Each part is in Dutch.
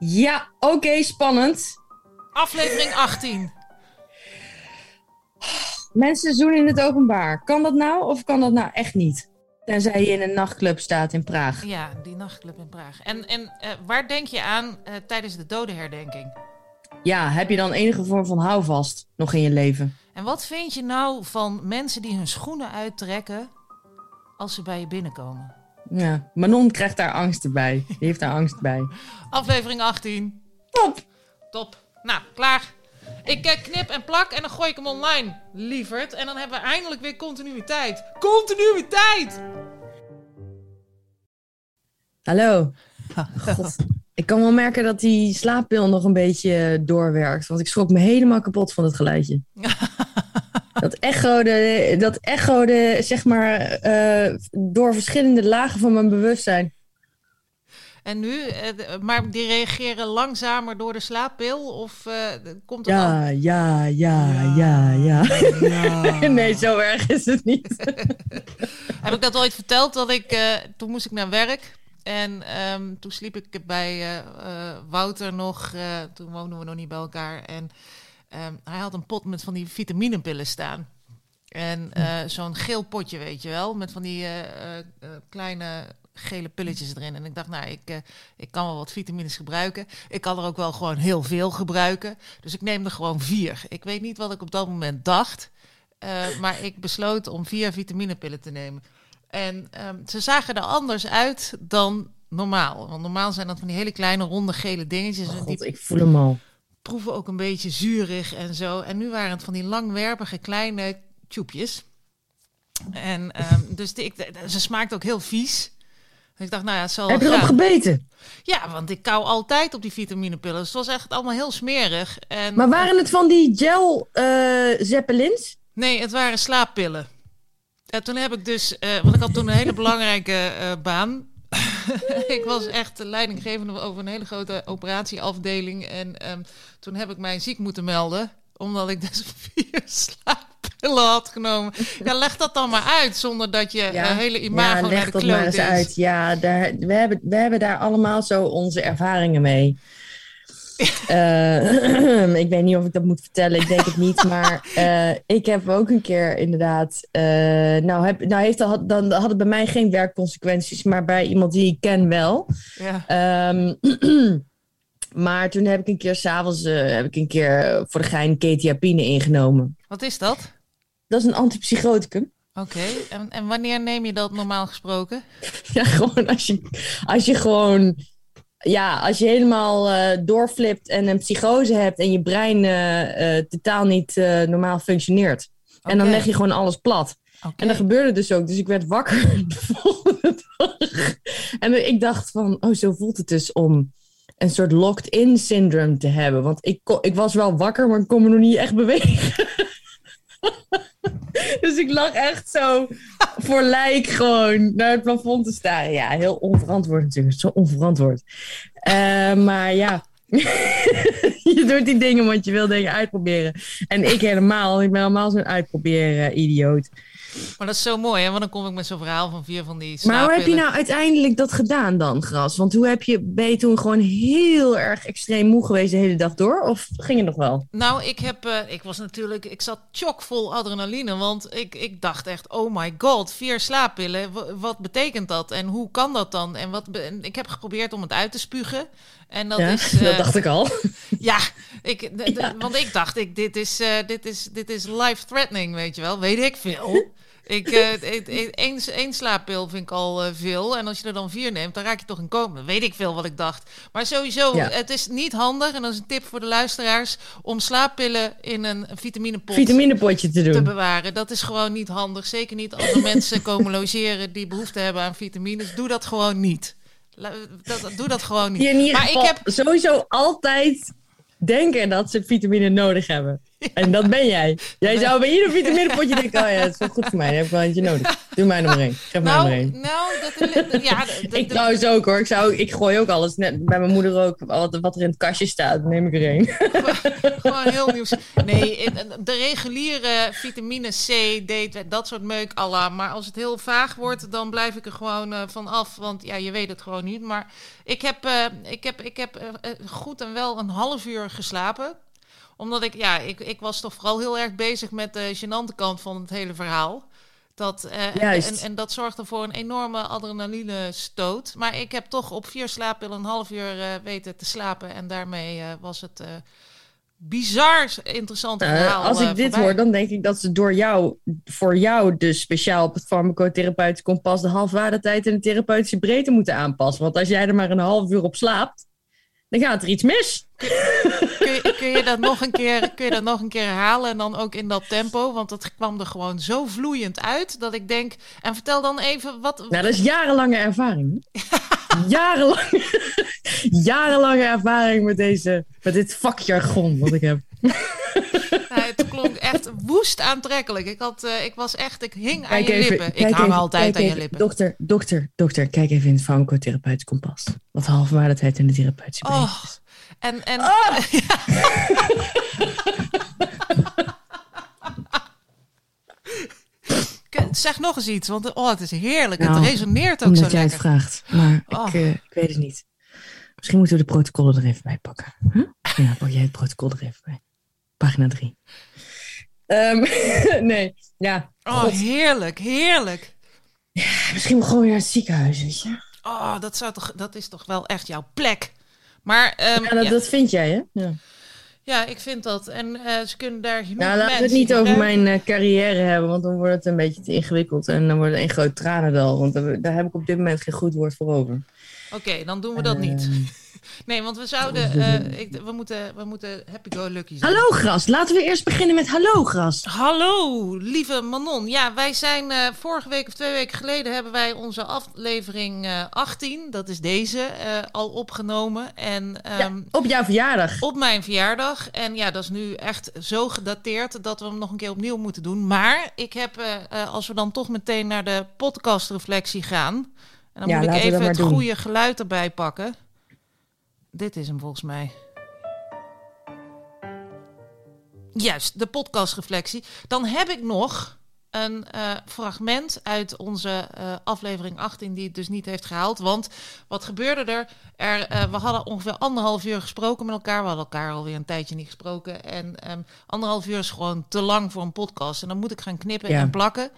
Ja, oké, spannend. Aflevering 18. Mensen zoenen in het openbaar. Kan dat nou of kan dat nou echt niet? Tenzij je in een nachtclub staat in Praag. Ja, die nachtclub in Praag. En, en eh, waar denk je aan eh, tijdens de dodenherdenking? Ja, heb je dan enige vorm van houvast nog in je leven? En wat vind je nou van mensen die hun schoenen uittrekken als ze bij je binnenkomen? Ja, Manon krijgt daar angst bij. Die heeft daar angst bij. Aflevering 18. Top! Top. Nou, klaar. Ik eh, knip en plak en dan gooi ik hem online, lieverd. En dan hebben we eindelijk weer continuïteit. Continuïteit! Hallo. God. Ik kan wel merken dat die slaappil nog een beetje doorwerkt. Want ik schrok me helemaal kapot van het geluidje. dat echode, dat echode zeg maar, eh, door verschillende lagen van mijn bewustzijn. En nu, eh, maar die reageren langzamer door de slaappil? Of uh, komt het ja, al? ja, ja, ja, ja, ja. nee, zo erg is het niet. Heb ik dat ooit verteld? Dat ik, uh, toen moest ik naar werk. En um, toen sliep ik bij Wouter nog. toen woonden we nog niet bij elkaar. En um, hij had een pot met van die vitaminepillen staan. En zo'n geel potje, weet je wel. Met van die kleine gele pilletjes erin. En ik dacht, nou, ik, ik kan wel wat vitamines gebruiken. Ik kan er ook wel gewoon heel veel gebruiken. Dus ik neem er gewoon vier. Ik weet niet wat ik op dat moment dacht. Maar ik besloot om vier vitaminepillen te nemen. En um, ze zagen er anders uit dan normaal. Want normaal zijn dat van die hele kleine ronde gele dingetjes. Oh, God, die ik voel hem al. Proeven ook een beetje zuurig en zo. En nu waren het van die langwerpige kleine tjoepjes. En um, dus die, ik, ze smaakt ook heel vies. Ik dacht, nou ja, het zal Heb je erop gebeten? Ja, want ik kou altijd op die vitaminepillen. Dus het was echt allemaal heel smerig. En, maar waren het van die gel uh, zeppelins? Nee, het waren slaappillen. En toen heb ik dus, uh, want ik had toen een hele belangrijke uh, baan. ik was echt leidinggevende over een hele grote operatieafdeling. En um, toen heb ik mij ziek moeten melden. Omdat ik dus vier slaap pillen had genomen. Ja, leg dat dan maar uit, zonder dat je ja, hele imago ja, naar de kloot maar eens is. uit. Ja, daar, we, hebben, we hebben daar allemaal zo onze ervaringen mee. Uh, ik weet niet of ik dat moet vertellen, ik denk het niet. Maar uh, ik heb ook een keer inderdaad. Uh, nou, heb, nou heeft dat, dan had het bij mij geen werkconsequenties, maar bij iemand die ik ken wel. Ja. Um, maar toen heb ik een keer s'avonds heb ik een keer voor de gein ketiapine ingenomen. Wat is dat? Dat is een antipsychoticum. Oké, okay. en, en wanneer neem je dat normaal gesproken? Ja, gewoon als je, als je gewoon. Ja, als je helemaal uh, doorflipt en een psychose hebt en je brein uh, uh, totaal niet normaal functioneert. Okay. En dan leg je gewoon alles plat. Okay. En dat gebeurde dus ook. Dus ik werd wakker de volgende dag. En ik dacht van, oh, zo voelt het dus om een soort locked-in syndrome te hebben. Want ik, ik was wel wakker, maar ik kon me nog niet echt bewegen. dus ik lag echt zo voor lijk gewoon naar het plafond te staren. Ja, heel onverantwoord natuurlijk. Zo onverantwoord. Uh, maar ja, je doet die dingen want je wil dingen uitproberen. En ik helemaal. Ik ben helemaal zo'n uitproberen idioot. Maar dat is zo mooi, hè? Want dan kom ik met zo'n verhaal van vier van die Maar hoe heb je nou uiteindelijk dat gedaan dan, Gras? Want hoe heb je, ben je toen gewoon heel erg extreem moe geweest de hele dag door? Of ging het nog wel? Nou, ik heb, uh, ik was natuurlijk, ik zat chockvol adrenaline. Want ik, ik dacht echt, oh my god, vier slaappillen. wat betekent dat? En hoe kan dat dan? En wat, ik heb geprobeerd om het uit te spugen. En dat ja, is. Uh, dat dacht ik al. Ja, ik, ja. want ik dacht, ik, dit, is, uh, dit, is, dit is life threatening, weet je wel. Weet ik veel. Ik, uh, één, één slaappil vind ik al uh, veel. En als je er dan vier neemt, dan raak je toch in komen. Weet ik veel wat ik dacht. Maar sowieso, ja. het is niet handig. En dat is een tip voor de luisteraars. Om slaappillen in een vitaminepot Vitaminepotje te doen. te bewaren. Dat is gewoon niet handig. Zeker niet als er mensen komen logeren die behoefte hebben aan vitamines. Doe dat gewoon niet. Dat, doe dat gewoon niet. maar ik heb sowieso altijd denken dat ze vitamine nodig hebben. En dat ben jij. Jij zou bij ieder vitaminepotje denken, oh ja, dat is wel goed voor mij. Dan heb ik wel eentje nodig. Doe mij nog maar één. Geef mij nog Nou, één. nou dat, ja, Ik trouwens ook hoor. Ik, zou, ik gooi ook alles. Net bij mijn moeder ook. Wat, wat er in het kastje staat, neem ik er één. Gewoon heel nieuws. Nee, de reguliere vitamine C, D, dat soort meuk alla. Maar als het heel vaag wordt, dan blijf ik er gewoon eh, van af. Want ja, je weet het gewoon niet. Maar ik heb, eh, ik heb, ik heb eh, goed en wel een half uur geslapen. Omdat ik, ja, ik, ik was toch vooral heel erg bezig met de gênante kant van het hele verhaal. Dat, eh, Juist. en, en dat zorgde voor een enorme adrenaline stoot. Maar ik heb toch op vier slaappillen een half uur eh, weten te slapen. En daarmee eh, was het bizar interessante Eh, verhaal. als ik dit voorbij. hoor, dan denk ik dat ze door jou, voor jou dus speciaal op het farmacotherapeutisch kompas de halfwaardetijd en de therapeutische breedte moeten aanpassen. Want als jij er maar een half uur op slaapt, dan gaat er iets mis. Kun je, kun, je dat nog een keer, kun je dat nog een keer herhalen en dan ook in dat tempo? Want het kwam er gewoon zo vloeiend uit dat ik denk... En vertel dan even wat... Nou, dat is jarenlange ervaring. hè? Jarenlang, jarenlange ervaring met, deze, met dit vakjargon wat ik heb. Nou, het klonk echt woest aantrekkelijk. Ik, had, eh, ik was echt... Ik hing aan je lippen. Ik hang even, altijd aan je lippen. Dokter, dokter, dokter, kijk even in het farmacotherapeutisch kompas. Wat halfwaardetijd en de therapeutische Oh, en... en K- Zeg nog eens iets, want oh, het is heerlijk. Nou, het resoneert ook zo Omdat jij het lekker. vraagt. Maar Oh. ik, eh, ik weet het niet. Misschien moeten we de protocollen er even bij pakken. Huh? Ja, pak jij het protocol er even bij. Pagina 3. nee, ja. Oh, God. heerlijk, heerlijk. Misschien wel gewoon weer naar het ziekenhuis, weet je. Oh, dat, zou toch, dat is toch wel echt jouw plek. Maar ehm, Ja, dat, ja, dat vind jij, hè? Ja. ja, ik vind dat. En eh, ze kunnen daar genoeg Nou, laten we het niet over mijn eh, carrière hebben, want dan wordt het een beetje te ingewikkeld. En dan wordt het een groot tranendal, want daar, daar heb ik op dit moment geen goed woord voor over. Oké, dan doen we dat niet. Nee, want we zouden... eh, ik, we, moeten, we moeten happy go lucky zijn. hallo, Gras. Laten we eerst beginnen met hallo, Gras. Hallo, lieve Manon. Ja, wij zijn eh, vorige week of twee weken geleden hebben wij onze aflevering eh 18, dat is deze, eh, al opgenomen. En Ja, ehm, op jouw verjaardag. op mijn verjaardag. En ja, dat is nu echt zo gedateerd dat we hem nog een keer opnieuw moeten doen. Maar ik heb, eh, eh, als we dan toch meteen naar de podcastreflectie gaan. En dan Ja, moet ik even het doen. goede geluid erbij pakken. Dit is hem volgens mij. Juist, de podcastreflectie. Dan heb ik nog een eh, fragment uit onze eh, aflevering 18 die het dus niet heeft gehaald. Want wat gebeurde er? er eh, we hadden ongeveer anderhalf uur gesproken met elkaar. We hadden elkaar alweer een tijdje niet gesproken. En ehm, anderhalf uur is gewoon te lang voor een podcast. En dan moet ik gaan knippen Ja. en plakken.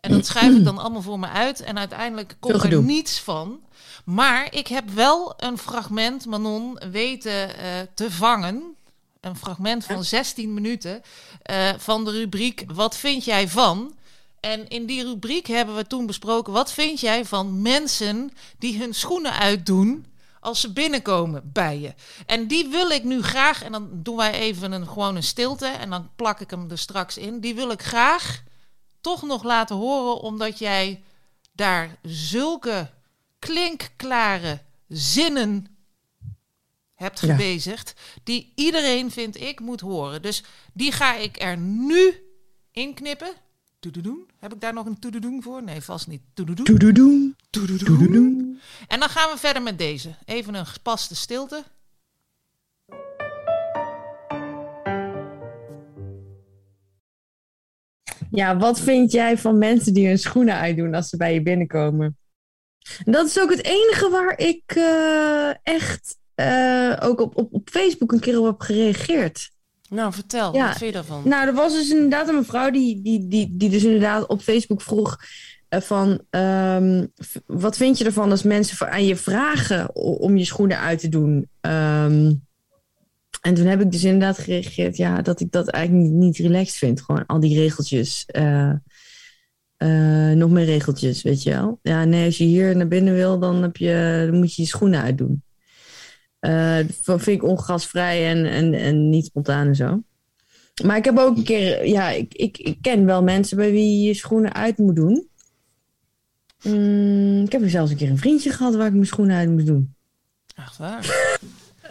En dat schrijf ik dan allemaal voor me uit. En uiteindelijk komt er niets van. Maar ik heb wel een fragment, Manon, weten eh, te vangen. Een fragment van 16 minuten eh, van de rubriek Wat vind jij van? En in die rubriek hebben we toen besproken: wat vind jij van mensen die hun schoenen uitdoen als ze binnenkomen bij je? En die wil ik nu graag, en dan doen wij even een, gewoon een stilte en dan plak ik hem er straks in. Die wil ik graag toch nog laten horen, omdat jij daar zulke klinkklare zinnen hebt Ja. gebezigd, die iedereen, vind ik, moet horen. Dus die ga ik er nu inknippen. Toededoen. Heb ik daar nog een toededoen voor? Nee, vast niet. Toededoen. Doedoedoe. Toededoen. Doedoedoe. En dan gaan we verder met deze. Even een gepaste stilte. Ja, wat vind jij van mensen die hun schoenen uitdoen als ze bij je binnenkomen? En dat is ook het enige waar ik eh, echt eh, ook op, op, op Facebook een keer op heb gereageerd. Nou, vertel. Ja. Wat vind je daarvan? Nou, er was dus inderdaad een mevrouw die, die, die, die dus inderdaad op Facebook vroeg eh, van... ehm, wat vind je ervan als mensen aan je vragen om je schoenen uit te doen? Ehm, en toen heb ik dus inderdaad gereageerd... ja, dat ik dat eigenlijk niet, niet relaxed vind. Gewoon al die regeltjes. eh, eh, nog meer regeltjes, weet je wel. Ja, nee, als je hier naar binnen wil, dan, heb je, dan moet je je schoenen uitdoen. Eh, dat vind ik ongasvrij en, en, en niet spontaan en zo. Maar ik heb ook een keer, ja, ik, ik, ik ken wel mensen bij wie je je schoenen uit moet doen. Mm, ik heb er zelfs een keer een vriendje gehad waar ik mijn schoenen uit moest doen. Echt waar?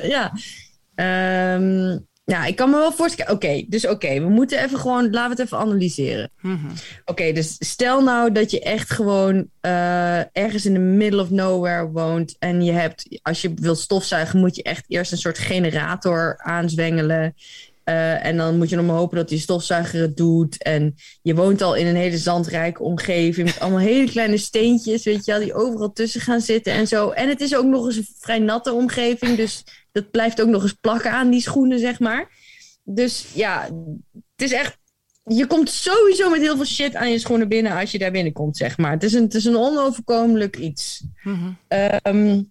Ja. Ehm, Ja, ik kan me wel voorstellen. Oké, dus oké, we moeten even gewoon, laten we het even analyseren. Mhm. Oké, dus stel nou dat je echt gewoon eh, ergens in the middle of nowhere woont. En je hebt, als je wilt stofzuigen, moet je echt eerst een soort generator aanzwengelen. Eh, en dan moet je nog maar hopen dat die stofzuiger het doet. En je woont al in een hele zandrijke omgeving. Met allemaal hele kleine steentjes, weet je wel, die overal tussen gaan zitten en zo. En het is ook nog eens een vrij natte omgeving. Dus dat blijft ook nog eens plakken aan die schoenen, zeg maar. Dus ja, het is echt. Je komt sowieso met heel veel shit aan je schoenen binnen als je daar binnenkomt, zeg maar. Het is een, het is een onoverkomelijk iets. Ehm,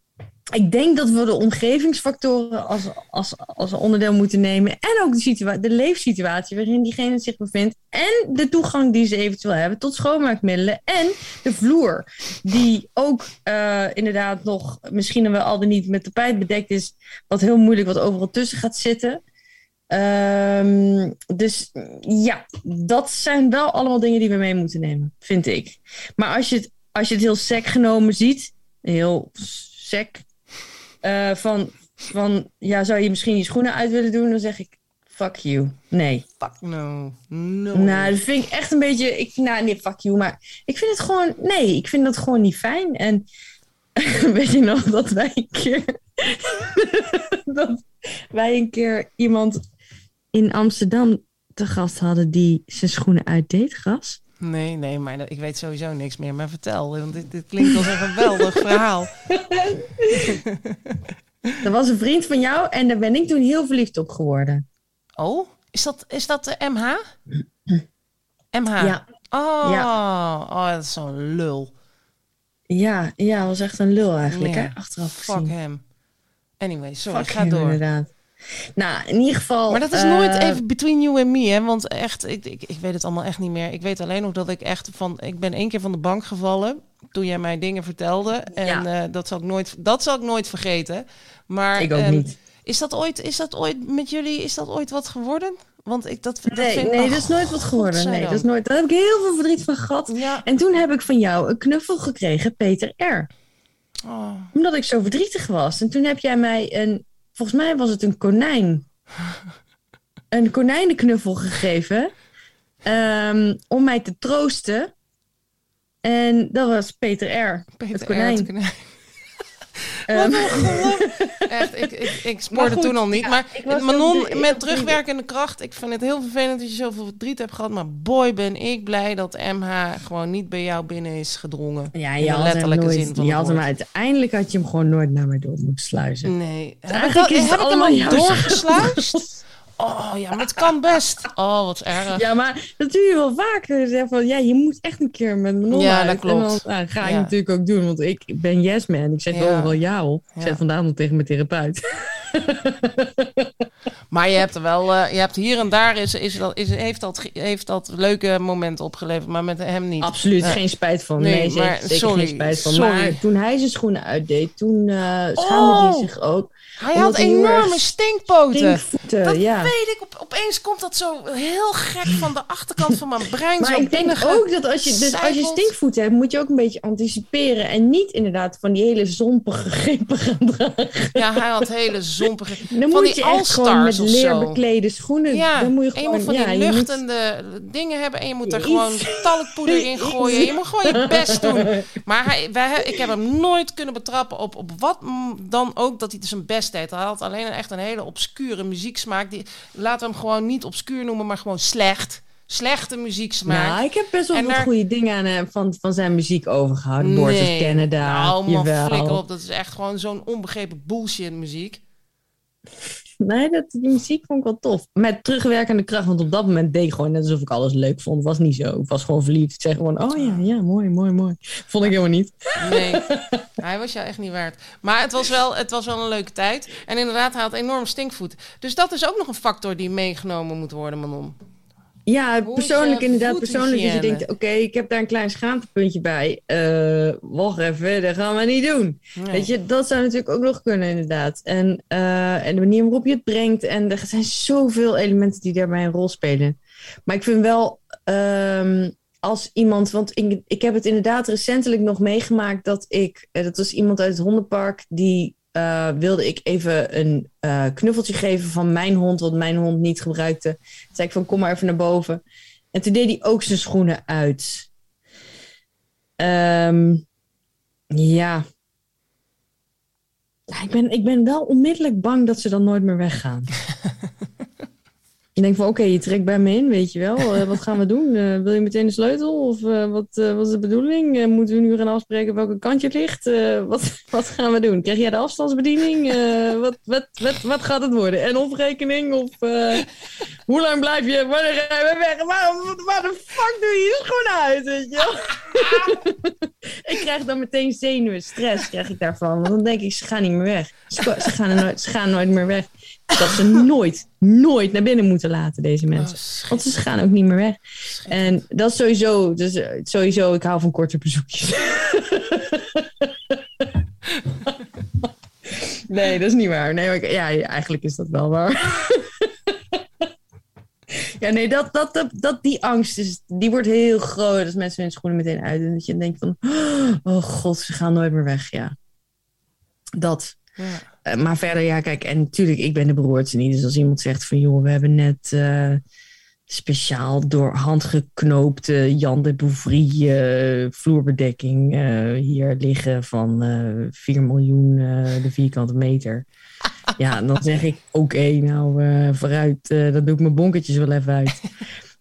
ik denk dat we de omgevingsfactoren als, als, als onderdeel moeten nemen. En ook de, de leefsituatie waarin diegene zich bevindt. En de toegang die ze eventueel hebben tot schoonmaakmiddelen. En de vloer, die ook eh, inderdaad nog misschien wel al dan niet met tapijt bedekt is. Wat heel moeilijk, wat overal tussen gaat zitten. Ehm, dus ja, dat zijn wel allemaal dingen die we mee moeten nemen, vind ik. Maar als je het, als je het heel sec genomen ziet, heel sec, eh, van, van ja, zou je misschien je schoenen uit willen doen, dan zeg ik fuck you. Nee. Fuck no. No. Nou, dat vind ik echt een beetje, ik, nou nee, fuck you, maar ik vind het gewoon, nee, ik vind dat gewoon niet fijn. En weet je nog dat wij een keer, dat wij een keer iemand in Amsterdam te gast hadden die zijn schoenen uitdeed, gras? Nee, nee, maar ik weet sowieso niks meer. Maar vertel, want dit, dit klinkt als een geweldig verhaal. Dat was een vriend van jou en daar ben ik toen heel verliefd op geworden. Oh, is dat, is dat de MH? MH? Ja, Oh, Ja. oh, dat is zo'n lul. ja, ja, was echt een lul eigenlijk, Ja. hè? Achteraf Fuck gezien. hem. Anyway, sorry, Fuck ga hem, door. inderdaad. Nou, in ieder geval... Maar dat is eh, nooit even between you and me, hè? Want echt, ik, ik, ik weet het allemaal echt niet meer. Ik weet alleen nog dat ik echt van... Ik ben één keer van de bank gevallen toen jij mij dingen vertelde. En Ja. eh, dat, zal ik nooit, dat zal ik nooit vergeten. Maar Ik ook ehm, niet. Is dat, ooit, is dat ooit met jullie, is dat ooit wat geworden? Want ik dat, dat Nee, nee dat is nooit wat geworden. Nee, dat is nooit... Daar heb ik heel veel verdriet van gehad. Ja. En toen heb ik van jou een knuffel gekregen, Peter R. Oh. Omdat ik zo verdrietig was. En toen heb jij mij een... Volgens mij was het een konijn. Een konijnenknuffel gegeven. ehm, om mij te troosten. En dat was Peter R. Peter Het konijn. R, het konijn. Wat een geluk. Echt, ik, ik, ik spoorde goed, toen al niet. ja, maar Manon, de- met terugwerkende kracht. Ik vind het heel vervelend dat je zoveel verdriet hebt gehad. Maar boy, ben ik blij dat MH gewoon niet bij jou binnen is gedrongen. ja, In je de had hem letterlijke nooit... zin van Je had hem uiteindelijk had je hem gewoon nooit naar mij door moeten sluizen. Nee. Heb ik, heb ik hem al doorgesluist? Oh ja, maar het kan best. Oh, wat erg. Ja, maar dat doe je wel vaker. Zeg van, ja, je moet echt een keer met Manon Ja, uit. dat klopt. En dan nou, ga ik Ja. natuurlijk ook doen, want ik ben yes man. Ik zeg Ja. overal ja op. Ik zeg vandaag nog tegen mijn therapeut. Maar je hebt er wel, eh, je hebt hier en daar is, is dat, is, heeft, dat, heeft dat leuke momenten opgeleverd, maar met hem niet. Absoluut Ja. geen spijt van. Nee, maar zeker sorry, geen spijt van. sorry. Maar toen hij zijn schoenen uitdeed, toen eh schaamde Oh! hij zich ook. Hij had enorme stinkpoten. Dat ja. weet ik. Op, opeens komt dat zo heel gek van de achterkant van mijn brein. Maar zo ik denk ook dat als je, dus als je stinkvoeten hebt, moet je ook een beetje anticiperen. En niet inderdaad van die hele zompige grepen gaan dragen. Ja, hij had hele zompige... Dan van moet die je echt gewoon met All-Stars of zo. leer beklede schoenen. Ja, dan moet je en je gewoon, moet van ja, die moet- luchtende dingen hebben en je moet er Iets. gewoon talkpoeder in gooien. Je moet gewoon je best doen. Maar hij, wij, ik heb hem nooit kunnen betrappen op, op wat dan ook dat hij dus zijn best deed. Hij had alleen echt een hele obscure muzieksmaak. Die, laten we hem gewoon niet obscuur noemen, maar gewoon slecht. Slechte muzieksmaak. Nou, ik heb best wel daar- goede dingen aan, hem van, van zijn muziek overgehouden. Boards of Canada, Nou, man, flikker op. Dat is echt gewoon zo'n onbegrepen bullshit muziek. Nee, dat, die muziek vond ik wel tof. Met terugwerkende kracht, want op dat moment deed ik gewoon net alsof ik alles leuk vond. Was niet zo. Ik was gewoon verliefd. Ik zei gewoon, oh ja, ja, mooi, mooi, mooi. Vond ik helemaal niet. Nee, hij was jou echt niet waard. Maar het was, wel, het was wel een leuke tijd. En inderdaad, hij had enorm stinkvoet. Dus dat is ook nog een factor die meegenomen moet worden, Manon. Ja, persoonlijk inderdaad. Persoonlijk dat je denkt, oké, ik heb daar een klein schaamtepuntje bij. Eh wacht even, dat gaan we niet doen. Nee. Weet je, dat zou natuurlijk ook nog kunnen inderdaad. En, eh, en de manier waarop je het brengt. En er zijn zoveel elementen die daarbij een rol spelen. Maar ik vind wel, ehm, als iemand... Want ik, ik heb het inderdaad recentelijk nog meegemaakt dat ik... eh, dat was iemand uit het hondenpark die eh, wilde ik even een eh, knuffeltje geven van mijn hond, wat mijn hond niet gebruikte. Toen zei ik van kom maar even naar boven. En toen deed hij ook zijn schoenen uit. Ehm, ja. ja ik, ben, ik ben wel onmiddellijk bang dat ze dan nooit meer weggaan. Je denkt van oké, je trekt bij me in, weet je wel. Eh, wat gaan we doen? Eh, wil je meteen de sleutel? Of eh, wat, wat is de bedoeling? moeten we nu gaan afspreken welke kant je ligt? wat, wat gaan we doen? Krijg jij de afstandsbediening? wat, wat, wat, wat gaat het worden? En oprekening? Of hoe lang blijf je? Wanneer ga je weg? Waar, de fuck doe je je schoenen uit? Weet je ik krijg dan meteen zenuwen, stress krijg ik daarvan. Want dan denk ik, ze gaan niet meer weg. Ze gaan, nooit, ze gaan nooit meer weg dat ze nooit, nooit naar binnen moeten laten, deze mensen. Oh, Want ze gaan ook niet meer weg. En dat is sowieso, dus sowieso, ik hou van korte bezoekjes. nee, dat is niet waar. Nee, maar, ja, eigenlijk is dat wel waar. ja, nee, dat, dat, dat, dat, die angst, is, die wordt heel groot als mensen hun schoenen meteen uit. En dat je denkt van, oh god, ze gaan nooit meer weg, ja. Dat. Ja. Eh, maar verder, ja, kijk, en natuurlijk, ik ben de beroerdste niet. Dus als iemand zegt van, joh, we hebben net uh, speciaal door hand geknoopte Jan de Bouvry uh, vloerbedekking hier liggen van 4 miljoen de vierkante meter. ja, dan zeg ik, oké, nou, vooruit, dan doe ik mijn bonkertjes wel even uit.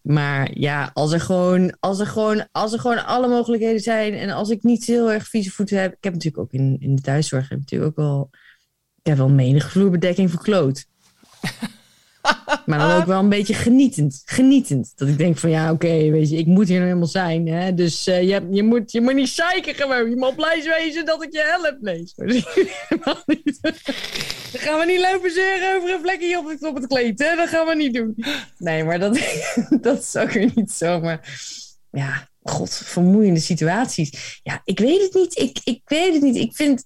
Maar ja, als er, gewoon, als, er gewoon, als er gewoon alle mogelijkheden zijn en als ik niet heel erg vieze voeten heb. Ik heb natuurlijk ook in, in de thuiszorg heb natuurlijk ook wel ik heb wel menig vloerbedekking verkloot. maar dan ook wel een beetje genietend. Genietend. Dat ik denk van ja, oké, weet je, ik moet hier nou helemaal zijn. Hè? Dus uh, je, je, moet, je moet niet zeiken gewoon. Je moet blij wezen dat ik je help. Nee, dan gaan we niet lopen zeuren over een vlekje op het, op het kleed. Hè? Dat gaan we niet doen. Nee, maar dat, dat is ook weer niet zo. Maar ja, god, vermoeiende situaties. Ja, ik weet het niet. Ik, ik weet het niet. Ik vind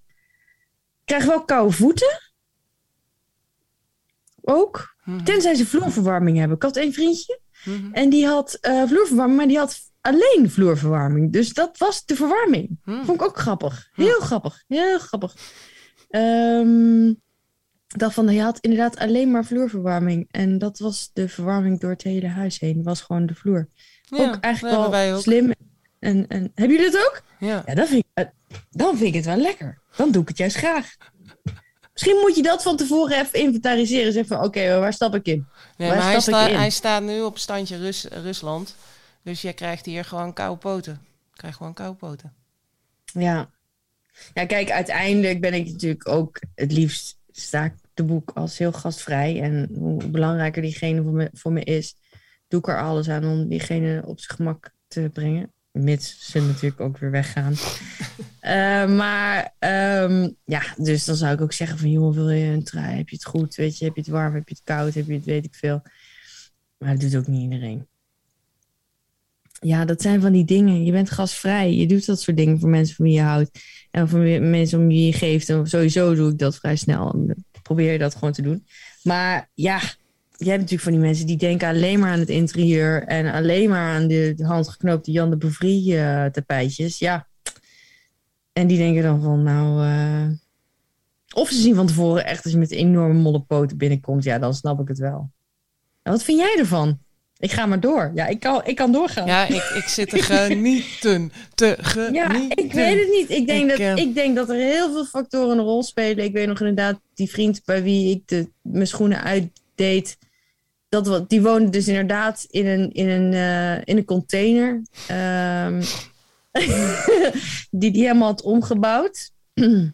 krijg wel koude voeten. Ook. Mhm. Tenzij ze vloerverwarming hebben. Ik had een vriendje. Mhm. En die had uh, vloerverwarming, maar die had alleen vloerverwarming. Dus dat was de verwarming. Mhm. Vond ik ook grappig. Heel grappig. Heel grappig. Um, dacht van, hij had inderdaad alleen maar vloerverwarming. En dat was de verwarming door het hele huis heen. was gewoon de vloer. ook eigenlijk wel slim. En, en, hebben jullie dat ook? Ja. ja dan, vind ik, dan vind ik het wel lekker dan doe ik het juist graag. Misschien moet je dat van tevoren even inventariseren. Zeg van, oké, waar stap ik in? Nee, maar hij, sta, hij, staat nu op standje Rus, Rusland. Dus jij krijgt hier gewoon koude poten. Krijg gewoon koude poten. Ja. Ja, kijk, uiteindelijk ben ik natuurlijk ook het liefst sta ik de boek als heel gastvrij. En hoe belangrijker diegene voor me, voor me is, doe ik er alles aan om diegene op zijn gemak te brengen. Mits ze natuurlijk ook weer weggaan. Uh, maar um, ja, dus dan zou ik ook zeggen van... joh, wil je een trui? Heb je het goed? Weet je, heb je het warm? Heb je het koud? Heb je het weet ik veel? Maar dat doet ook niet iedereen. Ja, dat zijn van die dingen. Je bent gastvrij. Je doet dat soort dingen voor mensen van wie je houdt. En voor mensen om wie je geeft. En sowieso doe ik dat vrij snel. Probeer je dat gewoon te doen. Maar ja, je hebt natuurlijk van die mensen die denken alleen maar aan het interieur en alleen maar aan de, handgeknoopte Jan de Bevrie uh, tapijtjes. Ja. En die denken dan van, nou. Uh... Of ze zien van tevoren echt als je met enorme mollepoten binnenkomt. Ja, dan snap ik het wel. En wat vind jij ervan? Ik ga maar door. Ja, ik kan, ik kan doorgaan. Ja, ik, ik zit te genieten. Te genieten. Ja, ik weet het niet. Ik denk, dat, uh... ik denk dat er heel veel factoren een rol spelen. Ik weet nog inderdaad die vriend bij wie ik de, mijn schoenen uitdeed dat, die woonde dus inderdaad in een, in een, uh, in een container. Um, die die helemaal had omgebouwd.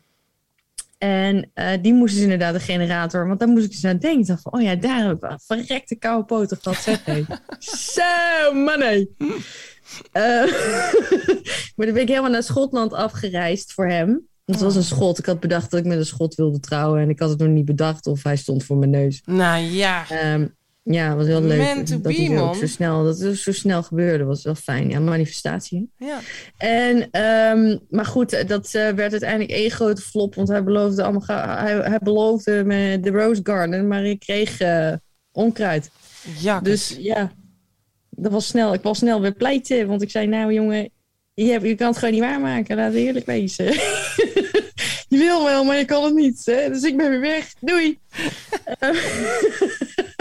en uh, die moest dus inderdaad een generator. Want daar moest ik dus aan denken. Dacht van, oh ja, daar heb ik wel verrekte koude poten gehad. Zeg. Zo, man, nee. Uh, maar dan ben ik helemaal naar Schotland afgereisd voor hem. Het was een schot. Ik had bedacht dat ik met een schot wilde trouwen. En ik had het nog niet bedacht of hij stond voor mijn neus. Nou ja. Um, ja, was heel leuk. dat be, ook zo snel, dat het zo snel gebeurde, was wel fijn. Ja, manifestatie. Ja. En, um, maar goed, dat uh, werd uiteindelijk één grote flop, want hij beloofde allemaal, hij, hij beloofde me de Rose Garden, maar ik kreeg uh, onkruid. Ja. Dus ja, dat was snel. Ik was snel weer pleiten, want ik zei, nou jongen, je, hebt, je kan het gewoon niet waarmaken, laat het eerlijk wezen. Je wil wel, maar je kan het niet. Hè? Dus ik ben weer weg. Doei.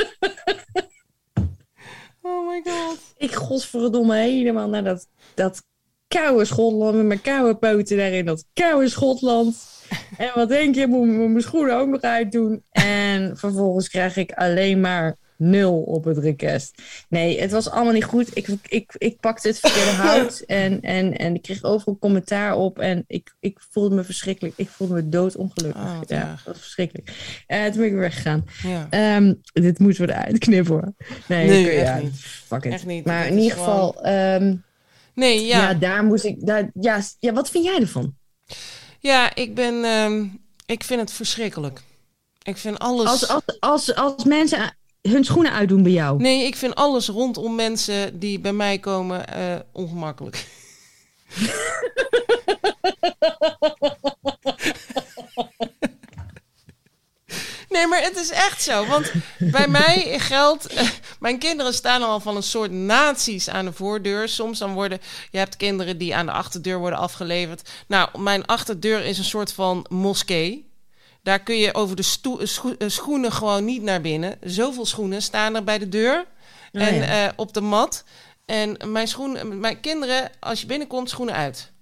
Ik godverdomme helemaal naar dat, dat koude Schotland met mijn koude poten daarin. Dat koude Schotland. En wat denk je, moet mijn schoenen ook nog uitdoen. En vervolgens krijg ik alleen maar nul op het request. Nee, het was allemaal niet goed. Ik, ik, ik pakte het verkeerde hout en, en, en ik kreeg overal commentaar op. En ik, ik voelde me verschrikkelijk. Ik voelde me doodongelukkig. Oh, ja, dat was verschrikkelijk. Eh toen ben ik weer weggegaan. Ja. Ehm, dit moeten we eruit knippen hoor. Nee, Nee, echt ja, niet. Fuck it. Echt niet. Maar in ieder geval, ehm, Nee, ja. ja. daar moest ik. Daar, ja, ja, wat vind jij ervan? Ja, ik ben... ehm, ik vind het verschrikkelijk. Ik vind alles... Als, als, als, als mensen hun schoenen uitdoen bij jou. Nee, ik vind alles rondom mensen die bij mij komen eh, ongemakkelijk. Nee, maar het is echt zo. Want bij mij geldt. eh, mijn kinderen staan al van een soort nazi's aan de voordeur. Soms dan worden. Je hebt kinderen die aan de achterdeur worden afgeleverd. Nou, mijn achterdeur is een soort van moskee. Daar kun je over de scho- eh, schoenen gewoon niet naar binnen. Zoveel schoenen staan er bij de deur Oh, en ja. eh, op de mat. En mijn, schoenen, mijn kinderen, als je binnenkomt, schoenen uit.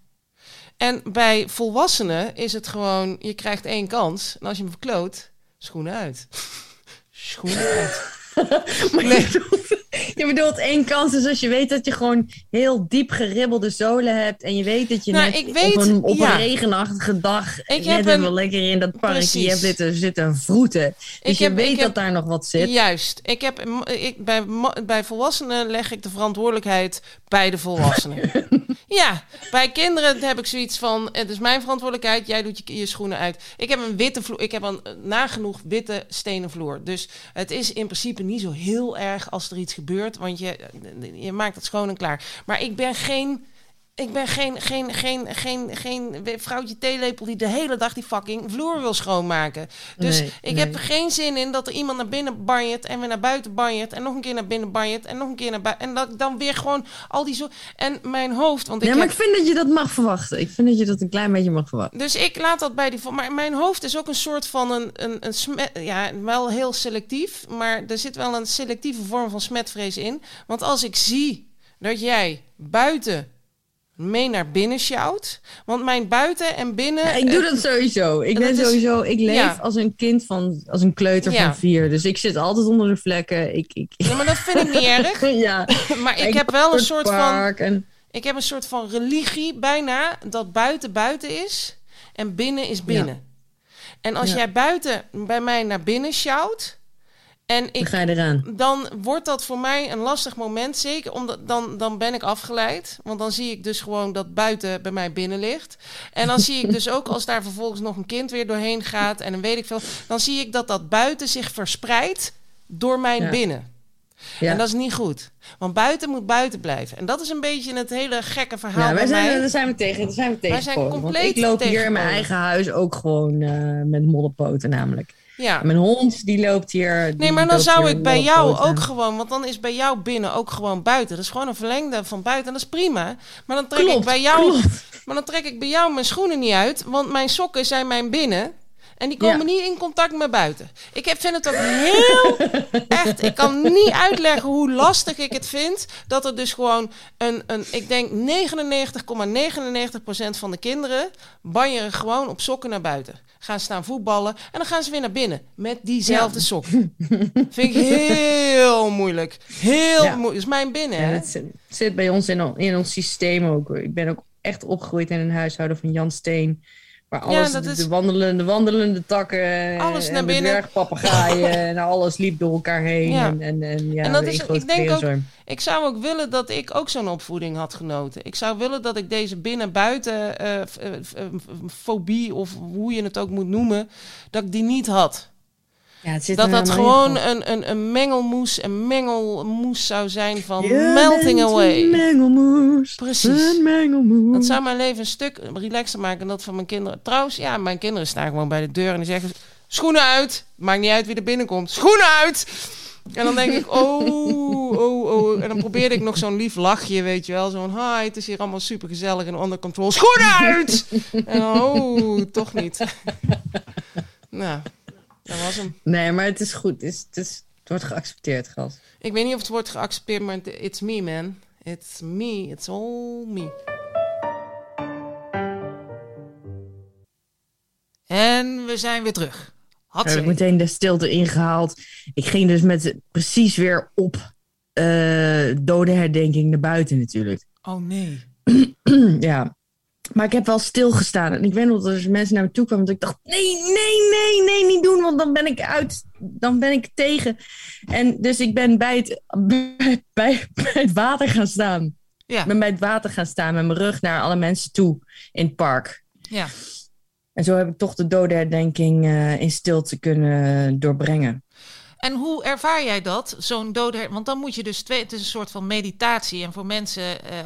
En bij volwassenen is het gewoon, je krijgt één kans. En als je hem verkloot, schoenen uit. schoenen uit. Maar je, bedoelt, je bedoelt één kans is als je weet dat je gewoon heel diep geribbelde zolen hebt. En je weet dat je Nou, net ik weet- op, een, op ja. een regenachtige dag Ik net een- lekker in dat parkje hebt zitten, zitten vroeten. Dus je weet dat heb- daar nog wat zit. Juist. Ik heb, ik, bij, bij volwassenen leg ik de verantwoordelijkheid bij de volwassenen. ja, bij kinderen heb ik zoiets van: het is mijn verantwoordelijkheid, jij doet je, je schoenen uit. Ik heb een witte vloer, ik heb een eh, nagenoeg witte stenen vloer. Dus het is in principe niet zo heel erg als er iets gebeurt, want je, je maakt het schoon en klaar. Maar ik ben geen. Ik ben geen, geen, geen, geen, geen vrouwtje theelepel die de hele dag die fucking vloer wil schoonmaken. Dus Nee, ik nee. heb er geen zin in dat er iemand naar binnen banjert en weer naar buiten banjert en nog een keer naar binnen banjert en nog een keer naar buiten. En dat ik dan weer gewoon al die zo. En mijn hoofd, want ik Ja, maar heb- ik vind dat je dat mag verwachten. Ik vind dat je dat een klein beetje mag verwachten. dus ik laat dat bij die. Maar mijn hoofd is ook een soort van een, een, een smet. Ja, wel heel selectief. Maar er zit wel een selectieve vorm van smetvrees in. Want als ik zie dat jij buiten mee naar binnen sjouwt. Want mijn buiten en binnen. Ja, ik doe dat sowieso. Ik ben sowieso, ik leef ja. als een kind van, als een kleuter Ja. van vier. Dus ik zit altijd onder de vlekken. Ik, ik, Ja, maar dat vind ik niet erg. ja. Maar ik Ik heb wel een soort van. En, Ik heb een soort van religie bijna dat buiten buiten is en binnen is binnen. En als jij buiten bij mij naar binnen sjouwt en dan ik ga je eraan. dan wordt dat voor mij een lastig moment. Zeker omdat dan, dan ben ik afgeleid. Want dan zie ik dus gewoon dat buiten bij mij binnen ligt. En dan zie ik dus ook als daar vervolgens nog een kind weer doorheen gaat. En dan weet ik veel. Dan zie ik dat dat buiten zich verspreidt door mijn Ja. binnen. Ja. En dat is niet goed. Want buiten moet buiten blijven. En dat is een beetje het hele gekke verhaal Ja, wij zijn, mij. daar zijn we tegen. Daar zijn we tegen. zijn Want compleet ik loop hier in mijn eigen huis ook gewoon eh, met modderpoten namelijk. Ja. Mijn hond die loopt hier. die Nee, maar dan zou ik bij jou ook gewoon, want dan is bij jou binnen ook gewoon buiten. Dat is gewoon een verlengde van buiten en dat is prima. Maar dan trek ik bij jou, klopt. maar dan trek ik bij jou mijn schoenen niet uit, want mijn sokken zijn mijn binnen. En die komen Ja. niet in contact met buiten. Ik heb, vind het ook heel echt. Ik kan niet uitleggen hoe lastig ik het vind. Dat er dus gewoon een, een ik denk 99,99% van de kinderen banjeren gewoon op sokken naar buiten. Gaan staan voetballen en dan gaan ze weer naar binnen met diezelfde Ja. sokken. Vind ik heel moeilijk. Heel Ja. moeilijk. is mijn binnen, Ja, het zit, bij ons in, in ons systeem ook. Ik ben ook echt opgegroeid in een huishouden van Jan Steen. Waar alles, dat de, is- de wandelende, wandelende takken, Alles naar binnen. dwergpapegaaien en alles liep door elkaar heen. Ja. En, en, en, ja, En dat is- ik denk ook-. Ik zou ook willen dat ik ook zo'n opvoeding had genoten. Ik zou willen dat ik deze binnen-buiten eh, f- eh, f- eh, fobie, of hoe je het ook moet noemen, dat ik die niet had. Ja, het zit Dat dat gewoon een, een, een mengelmoes, een mengelmoes zou zijn van Je melting away. Een mengelmoes. Precies. Een mengelmoes. Dat zou mijn leven een stuk relaxer maken dan dat van mijn kinderen. Trouwens, ja, mijn kinderen staan gewoon bij de deur en die zeggen: schoenen uit. Maakt niet uit wie er binnenkomt. Schoenen uit. En dan denk ik: oh, oh, oh. En dan probeerde ik nog zo'n lief lachje, weet je wel. Zo'n, hi, het is hier allemaal super gezellig. En onder controle, schoenen uit! en dan, oh, toch niet. nou, dat was hem. Nee, maar het is goed. Het, is, het, is, het wordt geaccepteerd, gas. Ik weet niet of het wordt geaccepteerd, maar het- it's me, man. It's me. It's all me. En we zijn weer terug. Had Heb ik meteen de stilte ingehaald. Ik ging dus met precies weer op eh dodenherdenking naar buiten natuurlijk. Oh nee. ja. Maar ik heb wel stilgestaan. En ik weet nog dat er mensen naar me toe kwamen. Dat ik dacht, nee, nee, nee, nee, niet doen. Want dan ben ik uit. Dan ben ik tegen. En dus ik ben bij het, bij, bij, bij het water gaan staan. Ja, Ik ben bij het water gaan staan met mijn rug naar alle mensen toe in het park. ja. En zo heb ik toch de dodenherdenking eh in stilte kunnen doorbrengen. En hoe ervaar jij dat, zo'n dode... Want dan moet je dus twee... Het is een soort van meditatie. En voor mensen eh,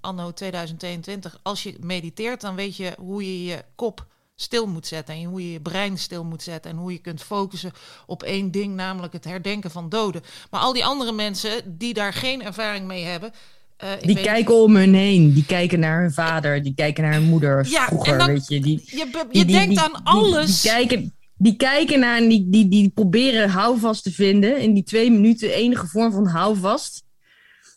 anno 2022, als je mediteert... dan weet je hoe je je kop stil moet zetten. En hoe je je brein stil moet zetten. En hoe je kunt focussen op één ding, namelijk het herdenken van doden. Maar al die andere mensen die daar geen ervaring mee hebben... eh, Die kijken om hun heen. Die kijken naar hun vader. Die kijken naar hun moeder. Ja, vroeger, dan- weet je. Die, Je, je die- denkt die- aan alles. Die, kijken, die kijken naar en die, die, die proberen houvast te vinden. In die twee minuten enige vorm van houvast.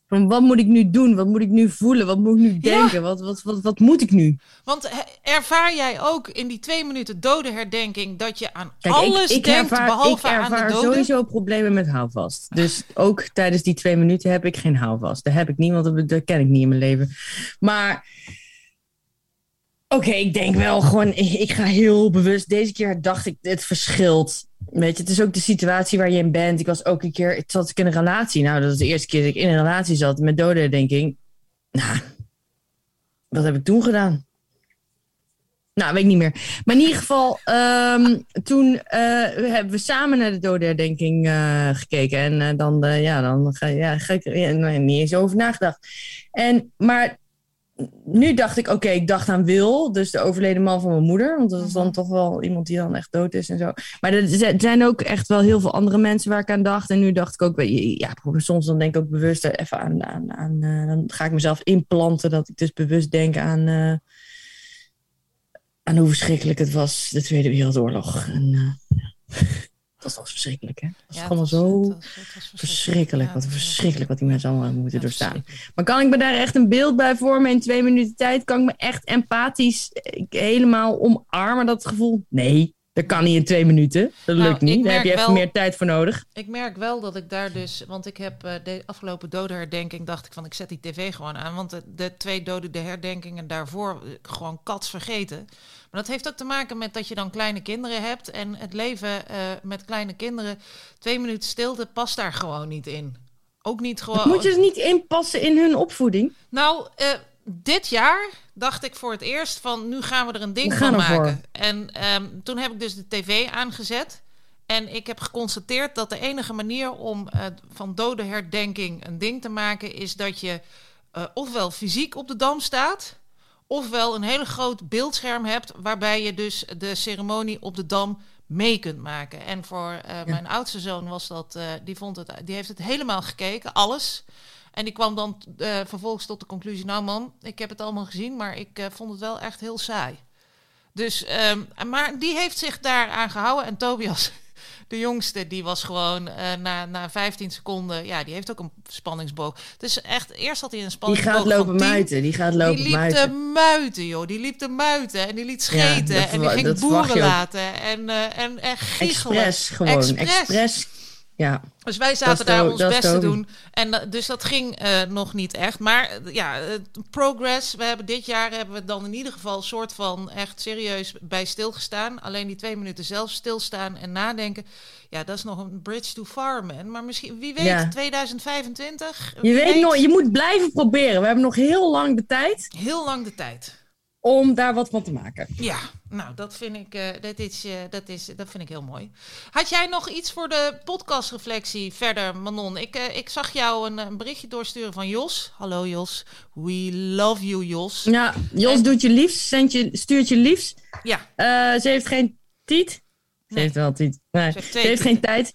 Van wat moet ik nu doen? Wat moet ik nu voelen? Wat moet ik nu Ja. denken? Wat, wat, wat, wat moet ik nu? Want ervaar jij ook in die twee minuten dodenherdenking dat je aan Kijk, alles ik, ik denkt ervaar, behalve ik aan de doden? sowieso problemen met houvast. Dus ook tijdens die twee minuten heb ik geen houvast. Dat heb ik niet, want dat, dat ken ik niet in mijn leven. Maar oké, ik denk wel gewoon, ik, ga heel bewust. Deze keer dacht ik, het verschilt. Weet je, het is ook de situatie waar je in bent. Ik was ook een keer, ik zat ik in een relatie. Nou, dat is de eerste keer dat ik in een relatie zat met doden, denk ik. Nou, wat heb ik toen gedaan? Nou, weet ik niet meer. Maar in ieder geval, ehm, toen eh, hebben we samen naar de dodenherdenking eh gekeken. En eh, dan, ja, dan ga, ja, ga ik er nee, niet eens over nagedacht. En, maar nu dacht ik, oké, ik dacht aan Wil, dus de overleden man van mijn moeder. Want dat is dan toch wel iemand die dan echt dood is en zo. Maar er zijn ook echt wel heel veel andere mensen waar ik aan dacht. En nu dacht ik ook, ja, soms dan denk ik ook bewust even aan, aan, aan eh, dan ga ik mezelf inplanten dat ik dus bewust denk aan, eh, aan hoe verschrikkelijk het was, de Tweede Wereldoorlog. En, eh. Dat was verschrikkelijk, hè? Dat was Ja, was- zo het was- het was verschrikkelijk. Ja, Wat verschrikkelijk wat die mensen allemaal moeten doorstaan. Maar kan ik me daar echt een beeld bij vormen in twee minuten tijd? Kan ik me echt empathisch eh, helemaal omarmen, dat gevoel? Nee, dat kan niet in twee minuten. Dat Nou, lukt niet. Daar heb je even wel- meer tijd voor nodig. Ik merk wel dat ik daar dus, want ik heb eh, de afgelopen dodenherdenking dacht ik van ik zet die tv gewoon aan, want de, de twee doden de herdenkingen daarvoor eh, gewoon kats vergeten. Maar dat heeft ook te maken met dat je dan kleine kinderen hebt en het leven eh, met kleine kinderen, twee minuten stilte past daar gewoon niet in. Ook niet gewoon. Moet je dus niet inpassen in hun opvoeding? Nou, eh, dit jaar dacht ik voor het eerst van nu gaan we er een ding van maken. En ehm, toen heb ik dus de tv aangezet. En ik heb geconstateerd dat de enige manier om eh, van dodenherdenking een ding te maken is dat je ofwel fysiek op de dam staat, ofwel een hele groot beeldscherm hebt waarbij je dus de ceremonie op de dam mee kunt maken. En voor eh, mijn oudste zoon was dat, eh, die vond het, die heeft het helemaal gekeken, alles. En die kwam dan eh, vervolgens tot de conclusie: Nou, man, ik heb het allemaal gezien, maar ik vond het wel echt heel saai. Dus, ehm, maar die heeft zich daaraan gehouden. En Tobias, de jongste, die was gewoon eh, na, na 15 seconden. Ja, die heeft ook een spanningsboog. Dus echt, eerst had hij een Die spanningsboog. gaat lopen van 10. muiten. Die gaat lopen Die liep muiten. te muiten, joh. Die liep te muiten en die liet scheten. dat en die ging boeren laten. En, eh en, en giechelen. Expres gewoon. Expres. Ja. Dus wij zaten daar To- ons best te doen. En dus dat ging eh, nog niet echt. Maar eh, ja, progress. We hebben dit jaar hebben we dan in ieder geval soort van echt serieus bij stilgestaan. Alleen die twee minuten zelf stilstaan en nadenken. Ja, dat is nog een bridge too far, man. Maar misschien, wie weet, Ja. 2025. Je weet nog, je moet blijven proberen. We hebben nog heel lang de tijd Heel lang de tijd. Om daar wat van te maken. Ja, nou, dat vind ik, eh, dat is, eh, dat is, dat vind ik heel mooi. Had jij nog iets voor de podcastreflectie verder, Manon? Ik, eh, ik zag jou een, een berichtje doorsturen van Jos. Hallo Jos, we love you Jos. Ja, Jos En- doet je liefst, zendt je, stuurt je liefst. Ja, ze heeft geen tiet. Ze Nee. heeft wel tiet. Nee, Ze heeft ze twee heeft geen tijd.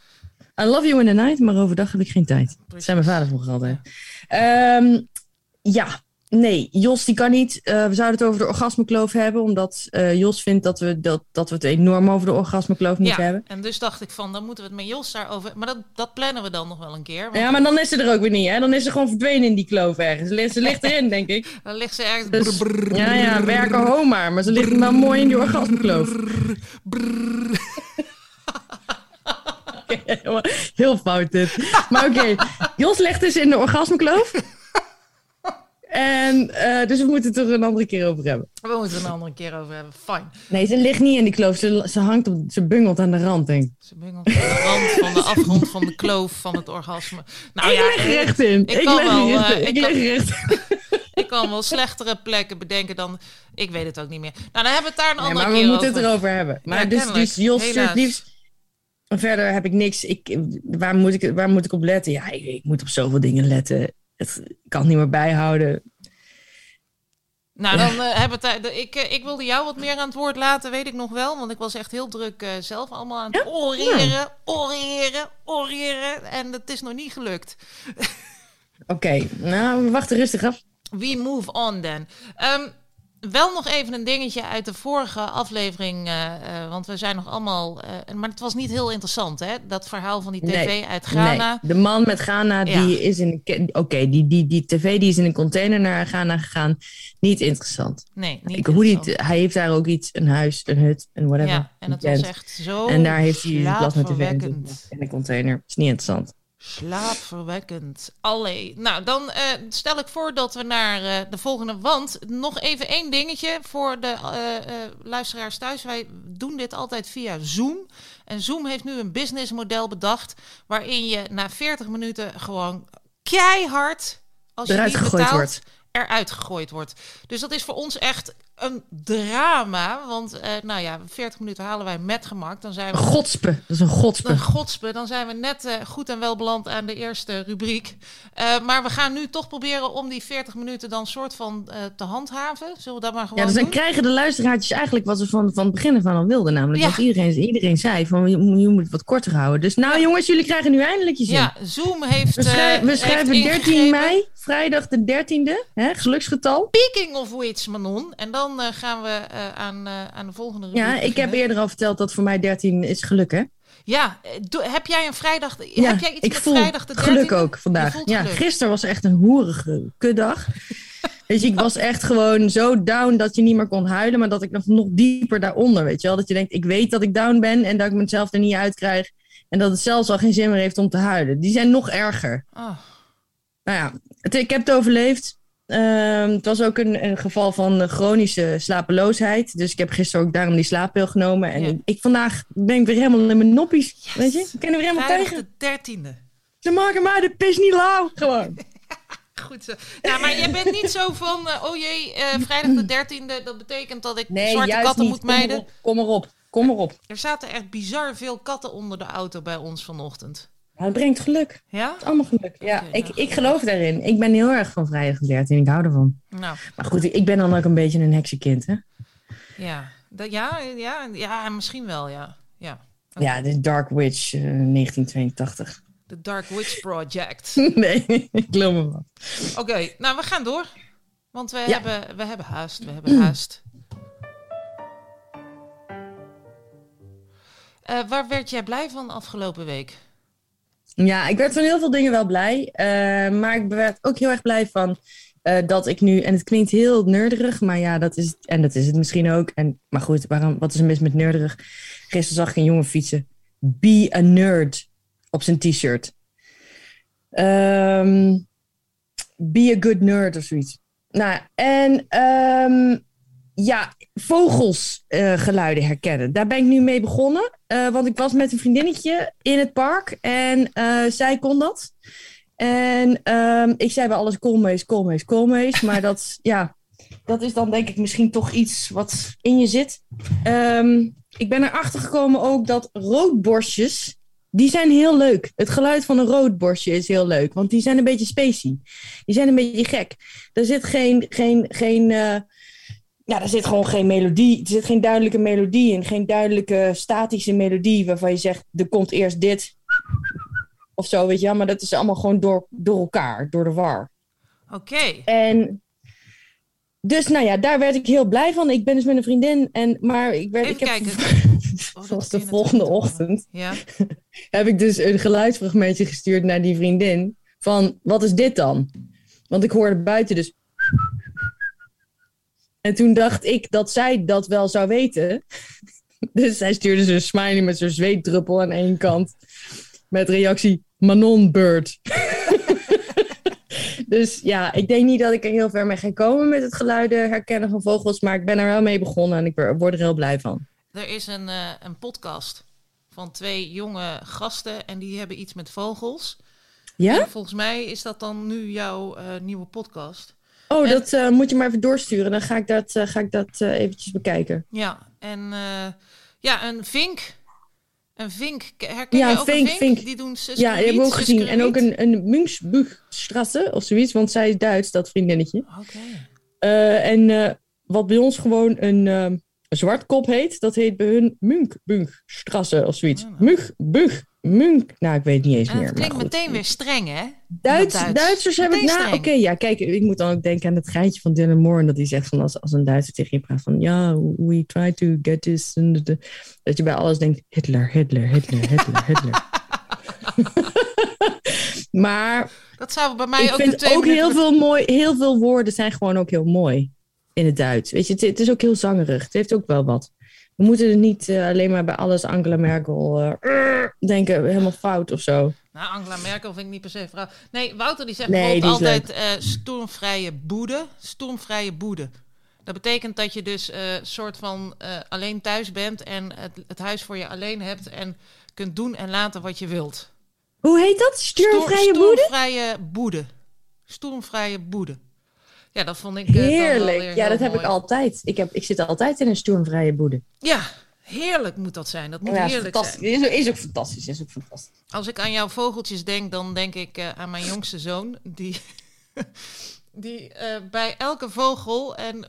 I love you in the night, maar overdag heb ik geen tijd. Dat zei mijn vader vroeger altijd. Ehm, ja, nee, Jos die kan niet. Eh, we zouden het over de orgasmekloof hebben, omdat eh, Jos vindt dat we, dat, dat we het enorm over de orgasmekloof moeten ja, hebben. en dus dacht ik van, dan moeten we het met Jos daarover... Maar dat, dat plannen we dan nog wel een keer. Want Ja, maar dan is ze er ook weer niet, hè? Dan is ze gewoon verdwenen in die kloof ergens. Ze ligt, ze ligt erin, denk ik. dan ligt ze ergens... Dus, ja, ja, werken homa, maar ze ligt wel mooi in die orgasmekloof. Heel fout dit. Maar oké, Jos legt dus in de orgasmekloof. En eh, dus we moeten het er een andere keer over hebben. We moeten het een andere keer over hebben. Fijn. Nee, ze ligt niet in die kloof. Ze, ze hangt op, ze bungelt aan de rand, denk ik. Ze bungelt aan de rand van de afgrond van de kloof van het orgasme. Nou ik ja, leg er recht in. ik Ik, kan leg wel, er recht ik Ik kan- leg er recht in. ik kan wel slechtere plekken bedenken dan... Ik weet het ook niet meer. Nou, dan hebben we het daar een Nee, andere maar we keer moeten over. het erover hebben. Maar Ja, dus, dus Jos stuurt liefst. Verder heb ik niks. Ik, waar, moet ik, waar moet ik op letten? Ja, ik, ik moet op zoveel dingen letten. Het, ik kan het niet meer bijhouden. Nou, dan eh, hebben we het... daar- Ik, eh, ik wilde jou wat meer aan het woord laten, weet ik nog wel. Want ik was echt heel druk eh, zelf allemaal aan het Ja? oreren, oreren, oreren. En het is nog niet gelukt. Oké, nou, we wachten rustig af. We move on then. Ehm, wel nog even een dingetje uit de vorige aflevering. eh, eh, want we zijn nog allemaal. eh, maar het was niet heel interessant, hè? Dat verhaal van die tv Nee, uit Ghana. Nee, de man met Ghana, Ja. die is in een... Oké, die, die, die tv die is in een container naar Ghana gegaan. Niet interessant. Nee, niet Ik, hoe die, interessant. het- hij heeft daar ook iets, een huis, een hut, een whatever. Ja, en een was echt zo. En daar heeft hij zijn plasma tv in een container. Is niet interessant. Slaapverwekkend. Allee. Nou, dan eh, stel ik voor dat we naar eh, de volgende. Want nog even één dingetje voor de eh, luisteraars thuis. Wij doen dit altijd via Zoom. En Zoom heeft nu een businessmodel bedacht. waarin je na 40 minuten gewoon keihard. als je Eruit niet gegooid betaalt, wordt. eruit gegooid wordt. Dus dat is voor ons echt een drama. Want, eh, nou ja, 40 minuten halen wij met gemak. Dan zijn we Godspe, dat is een godspe. een godspe, dan zijn we net eh, goed en wel beland aan de eerste rubriek. Eh, maar we gaan nu toch proberen om die 40 minuten dan soort van te handhaven. Zullen we dat maar gewoon Ja, dus dan doen? krijgen de luisteraartjes eigenlijk wat ze van, van het begin aan al wilden. Namelijk Ja. dat iedereen, iedereen zei van je, moet- je moet het wat korter houden. Dus nou jongens, jullie krijgen nu eindelijk je zin. Ja, Zoom heeft. We, schrij- we heeft schrijven 13 ingegrepen. mei, vrijdag de 13e, hè, geluksgetal. Speaking of which, Manon. En dan eh, gaan we eh, aan, eh, aan de volgende. Ja, ik heb eerder al verteld dat voor mij 13 is geluk, hè? Ja, heb jij een vrijdag. Ja, heb jij iets ik voel vrijdag de 13e? geluk ook vandaag. Ja, geluk. gisteren was echt een hoerige. Weet je, ik was echt gewoon zo down dat je niet meer kon huilen, maar dat ik nog, nog dieper daaronder, weet je wel. Dat je denkt, ik weet dat ik down ben en dat ik mezelf er niet uit krijg. En dat het zelfs al geen zin meer heeft om te huilen. Die zijn nog erger. Oh, Nou ja, het, ik heb het overleefd. Ehm, het was ook een, een geval van chronische slapeloosheid. Dus ik heb gisteren ook daarom die slaappil genomen. En Ja. ik, vandaag ben ik weer helemaal in mijn noppies. Weet je, ik ken er weer helemaal vrijdag tegen. de 13e. Ze maken mij de pis niet lauw. Gewoon. Goed zo. Ja, maar je bent niet zo van, eh, oh jee, eh, vrijdag de 13e, dat betekent dat ik zwarte katten moet mijden. Kom erop, kom erop. Kom erop. Er zaten echt bizar veel katten onder de auto bij ons vanochtend. Het brengt geluk. Ja? Allemaal geluk. Ja, ik, ik geloof daarin. Ik ben heel erg van vrijdag de 13. Ik hou ervan. Nou, Maar goed, ik ben dan ook een beetje een heksenkind, hè? ja. Dat, ja, ja, ja, misschien wel, ja. ja. Ja, de Dark Witch eh, 1982. De Dark Witch Project. nee, ik geloof me wat. Oké, nou, we gaan door. Want we, Ja. hebben, we hebben haast, we hebben haast. Eh, waar werd jij blij van afgelopen week? Ja, ik werd van heel veel dingen wel blij. eh, maar ik werd ook heel erg blij van eh, dat ik nu... En het klinkt heel nerderig, maar ja, dat is. En dat is het misschien ook. En, maar goed, waarom, wat is er mis met nerderig? Gisteren zag ik een jongen fietsen. Be a nerd op zijn t-shirt. Ehm, be a good nerd of zoiets. Nou, en ehm, ja, vogelsgeluiden geluiden herkennen. Daar ben ik nu mee begonnen. eh, want ik was met een vriendinnetje in het park en eh, zij kon dat. En ehm, ik zei bij alles koolmees, koolmees, koolmees. Maar dat, ja, dat is dan denk ik misschien toch iets wat in je zit. Ehm, ik ben erachter gekomen ook dat roodborstjes, die zijn heel leuk. Het geluid van een roodborstje is heel leuk, want die zijn een beetje spacey. Die zijn een beetje gek. Er zit geen, geen, geen eh, ja, er zit gewoon geen melodie. Er zit geen duidelijke melodie in. Geen duidelijke statische melodie waarvan je zegt, er komt eerst dit. of zo, weet je wel. Maar dat is allemaal gewoon door, door elkaar, door de war. Oké. En dus, nou ja, daar werd ik heel blij van. Ik ben dus met een vriendin. En, maar ik werd. Even ik heb, kijken. Oh, Zoals de volgende ochtend Ja. heb ik dus een geluidsfragmentje gestuurd naar die vriendin. Van, wat is dit dan? Want ik hoorde buiten dus... En toen dacht ik dat zij dat wel zou weten. Dus zij stuurde ze een smiley met zo'n zweetdruppel aan één kant. Met reactie, Manon Bird. Dus ja, ik denk niet dat ik er heel ver mee ga komen met het geluiden herkennen van vogels. Maar ik ben er wel mee begonnen en ik word er heel blij van. Er is een, eh, een podcast van twee jonge gasten en die hebben iets met vogels. Ja? En volgens mij is dat dan nu jouw eh, nieuwe podcast. Oh, En- dat eh, moet je maar even doorsturen. Dan ga ik dat, eh, ga ik dat eh, eventjes bekijken. Ja, en ja, een vink. Een vink. Herken Ja, je ook vink, een vink? vink. Die doen Ja, die hebben we ook gezien. En ook een, een Münchbuchstrasse of zoiets. Want zij is Duits, dat vriendinnetje. Oké. En wat bij ons gewoon een, een zwartkop heet, dat heet bij hun Münchbuchstrasse of zoiets. Ah. Münchbuch, Münch. Nou, ik weet het niet eens En meer. het klinkt meteen weer streng, hè? Duits, Duits. Duitsers hebben het na. Oké, ja, kijk, ik moet dan ook denken aan het geintje van Dylan Moore. En dat hij zegt van als, als een Duitser tegen je praat van ja, we try to get this. Dat je bij alles denkt Hitler, Hitler, Hitler, Hitler, Hitler. maar Dat zou bij mij ik ook de vind ook heel veel, mooi, heel veel woorden zijn gewoon ook heel mooi in het Duits. Weet je, het, het is ook heel zangerig. Het heeft ook wel wat. We moeten er niet eh, alleen maar bij alles Angela Merkel eh, denken, helemaal fout of zo. Nou, Angela Merkel vind ik niet per se vrouw. Nee, Wouter die zegt Nee, die altijd eh stormvrije boede. Stormvrije boede. Dat betekent dat je dus soort van alleen thuis bent en het, het huis voor je alleen hebt en kunt doen en laten wat je wilt. Hoe heet dat? Stoor- boede? Stormvrije boede. Stormvrije boede. Ja, dat vond ik eh, Heerlijk. Ja, dat heb ik altijd. Ik, heb, ik zit altijd in een stoermvrije boede. Ja, heerlijk moet dat zijn. Dat moet Ja, is heerlijk fantastisch. zijn. Is, ook- is ook fantastisch. Is ook fantastisch. Als ik aan jouw vogeltjes denk, dan denk ik eh, aan mijn jongste zoon. Die, die eh, bij elke vogel, en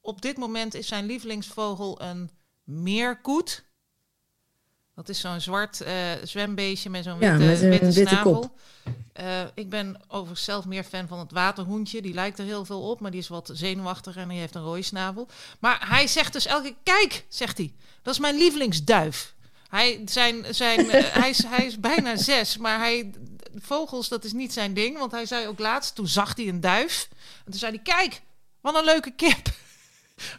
op dit moment is zijn lievelingsvogel een meerkoet. Dat is zo'n zwart eh, zwembeestje met zo'n Ja, witte, met een witte, witte snavel. kop. Eh, ik ben overigens zelf meer fan van het waterhoentje. Die lijkt er heel veel op, maar die is wat zenuwachtig en die heeft een rode snavel. Maar hij zegt dus elke keer, kijk, zegt hij, dat is mijn lievelingsduif. Hij, zijn, zijn, eh, hij, is, hij is bijna zes, maar hij, vogels, dat is niet zijn ding. Want hij zei ook laatst, toen zag hij een duif. En toen zei hij, kijk, wat een leuke kip.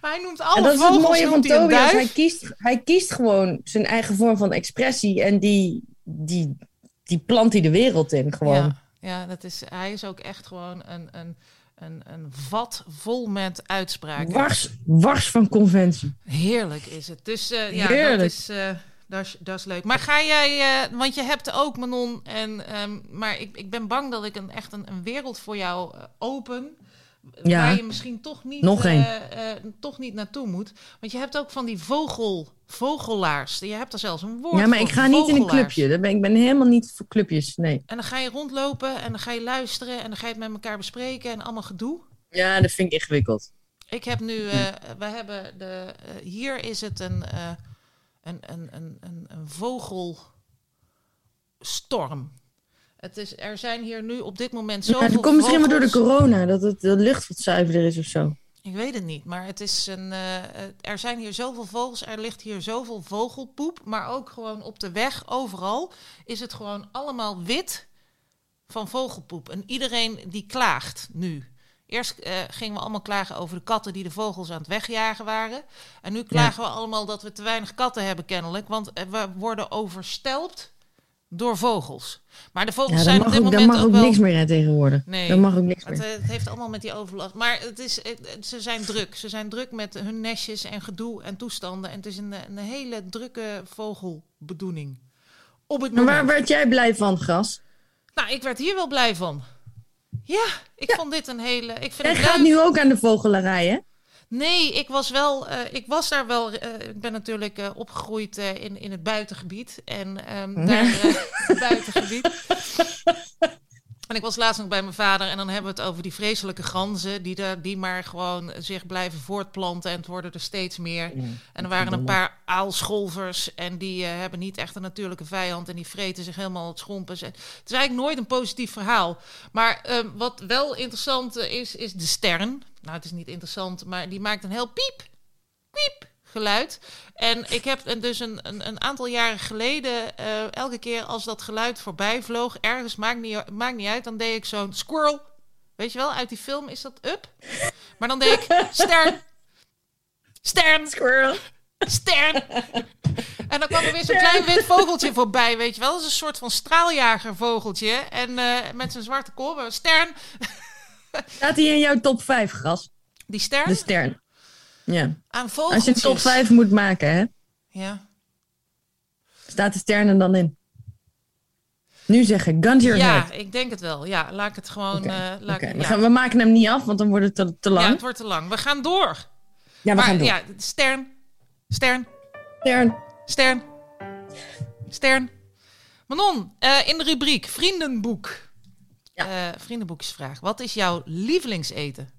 Hij noemt alle En dat is het mooie van Tobias. Hij kiest, hij kiest gewoon zijn eigen vorm van expressie. En die, die, die plant hij de wereld in gewoon. Ja, ja dat is, hij is ook echt gewoon een, een, een, een vat vol met uitspraken. Wars, wars van conventie. Heerlijk is het. Dus eh, ja, Heerlijk. dat is, eh, dat, is, dat is leuk. Maar ga jij, eh, want je hebt ook Manon, en, ehm, maar ik, ik ben bang dat ik een, echt een, een wereld voor jou open. Ja. Waar je misschien toch niet, Nog eh, eh, toch niet naartoe moet. Want je hebt ook van die vogel, vogelaars. Je hebt er zelfs een woord Ja, maar voor, ik ga niet in een clubje. Ben, ik ben helemaal niet voor clubjes. Nee. En dan ga je rondlopen en dan ga je luisteren en dan ga je het met elkaar bespreken en allemaal gedoe. Ja, dat vind ik ingewikkeld. Ik heb nu, eh, we hebben de, hier is het een, een, een, een, een, een vogelstorm. Het is, er zijn hier nu op dit moment Ja, zoveel dat komt misschien maar door de corona. Dat het de lucht wat zuiverder is of zo. Ik weet het niet, maar het is een, eh, er zijn hier zoveel vogels, er ligt hier zoveel vogelpoep, maar ook gewoon op de weg, overal, is het gewoon allemaal wit van vogelpoep. En iedereen die klaagt nu. Eerst eh, gingen we allemaal klagen over de katten die de vogels aan het wegjagen waren. En nu klagen we allemaal dat we te weinig katten hebben kennelijk, want we worden overstelpt door vogels. Maar de vogels Ja, zijn op dit ook, daar moment mag ook wel... niks meer hè, tegenwoordig. Nee. Daar mag ook niks Het, meer. eh, het heeft allemaal met die overlast. Maar het is, het- het- ze zijn druk. Ze zijn druk met hun nestjes en gedoe en toestanden. En het is een, een hele drukke vogelbedoeling. Op het Maar waar werd jij blij van, Gras? Nou, ik werd hier wel blij van. Ja, ik vond dit een hele. Ik vind Jij het gaat nu ook aan de vogelarij, hè? Nee, ik was wel. eh, ik was daar wel. eh, ik ben natuurlijk eh, opgegroeid in, in het buitengebied. En ehm, daar. buitengebied. En ik was laatst nog bij mijn vader en dan hebben we het over die vreselijke ganzen die, er, die maar gewoon zich blijven voortplanten en het worden er steeds meer. En er waren een paar aalscholvers en die eh, hebben niet echt een natuurlijke vijand en die vreten zich helemaal het schompen. Het is eigenlijk nooit een positief verhaal. Maar ehm, wat wel interessant eh, is, is de stern. Nou, het is niet interessant, maar die maakt een heel piep, piep geluid. En ik heb dus een, een, een aantal jaren geleden, eh, elke keer als dat geluid voorbij vloog, ergens, maakt niet, maakt niet uit, dan deed ik zo'n squirrel. Weet je wel, uit die film is dat up. Maar dan deed ik stern, stern, Squirrel. stern. En dan kwam er weer zo'n klein wit vogeltje voorbij, weet je wel. Dat is een soort van straaljagervogeltje. En eh, met zijn zwarte kop, een stern. Staat hij in jouw top 5, gras? Die stern De ster. Ja. aan Als je een top 5 moet maken, hè, Ja. staat de ster er dan in. Nu zeggen, gun to your Ja, head. ik denk het wel. Ja, laat ik het gewoon... Oké, eh, laat ik- we, gaan, we maken hem niet af, want dan wordt het te, te Ja, lang. het wordt te lang. We gaan door. Ja, we maar gaan door. ja, stern, stern, Stern. stern, stern. Manon, eh, in de rubriek vriendenboek. Ja. Eh, vriendenboekjesvraag. Wat is jouw lievelingseten?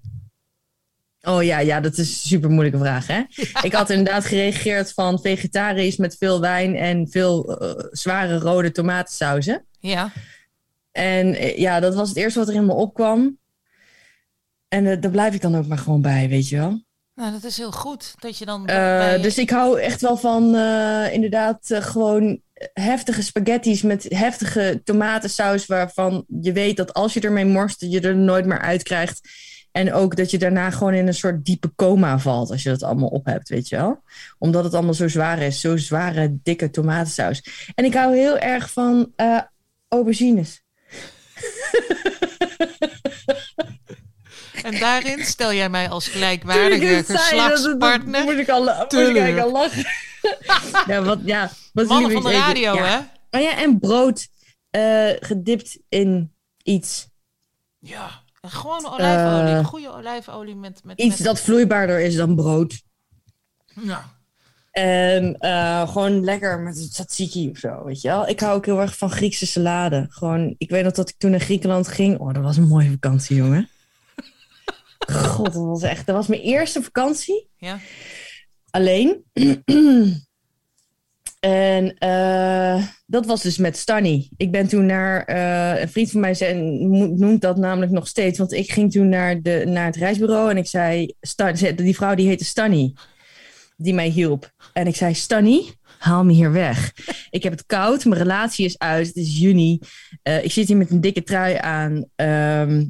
Oh ja, ja, dat is een super moeilijke vraag, hè? Ik had inderdaad gereageerd van vegetarisch met veel wijn en veel eh, zware rode tomatensauzen. Ja, En eh, ja, dat was het eerste wat er in me opkwam. En eh, daar blijf ik dan ook maar gewoon bij, weet je wel. nou dat is heel goed dat je dan... Bij- Dus ik hou echt wel van inderdaad gewoon heftige spaghetti's met heftige tomatensaus waarvan je weet dat als je ermee morst, je er nooit meer uit krijgt. En ook dat je daarna gewoon in een soort diepe coma valt als je dat allemaal op hebt, weet je wel. Omdat het allemaal zo zwaar is, zo zware, dikke tomatensaus. En ik hou heel erg van eh, aubergines. En daarin stel jij mij als gelijkwaardige geslachtspartner. moet ik al, moet ik al lachen. ja, wat, ja, wat Mannen van de radio, Ja. hè? Oh ja, en brood eh, gedipt in iets. Ja. Gewoon olijfolie. Eh, Goede olijfolie met... met Iets met- dat vloeibaarder is dan brood. Ja. En eh, gewoon lekker met tzatziki of zo, weet je wel. Ik hou ook heel erg van Griekse salade. Gewoon, ik weet nog dat ik toen naar Griekenland ging. Oh, dat was een mooie vakantie, jongen. God, dat was echt... Dat was mijn eerste vakantie. Ja. Alleen. en eh, dat was dus met Stanny. Ik ben toen naar... eh, een vriend van mij zei, noemt dat namelijk nog steeds. Want ik ging toen naar, de, naar het reisbureau en ik zei... Stan, die vrouw die heette Stanny. Die mij hielp. En ik zei, Stanny, haal me hier weg. Ik heb het koud, mijn relatie is uit, het is juni. Eh, ik zit hier met een dikke trui aan. Ehm,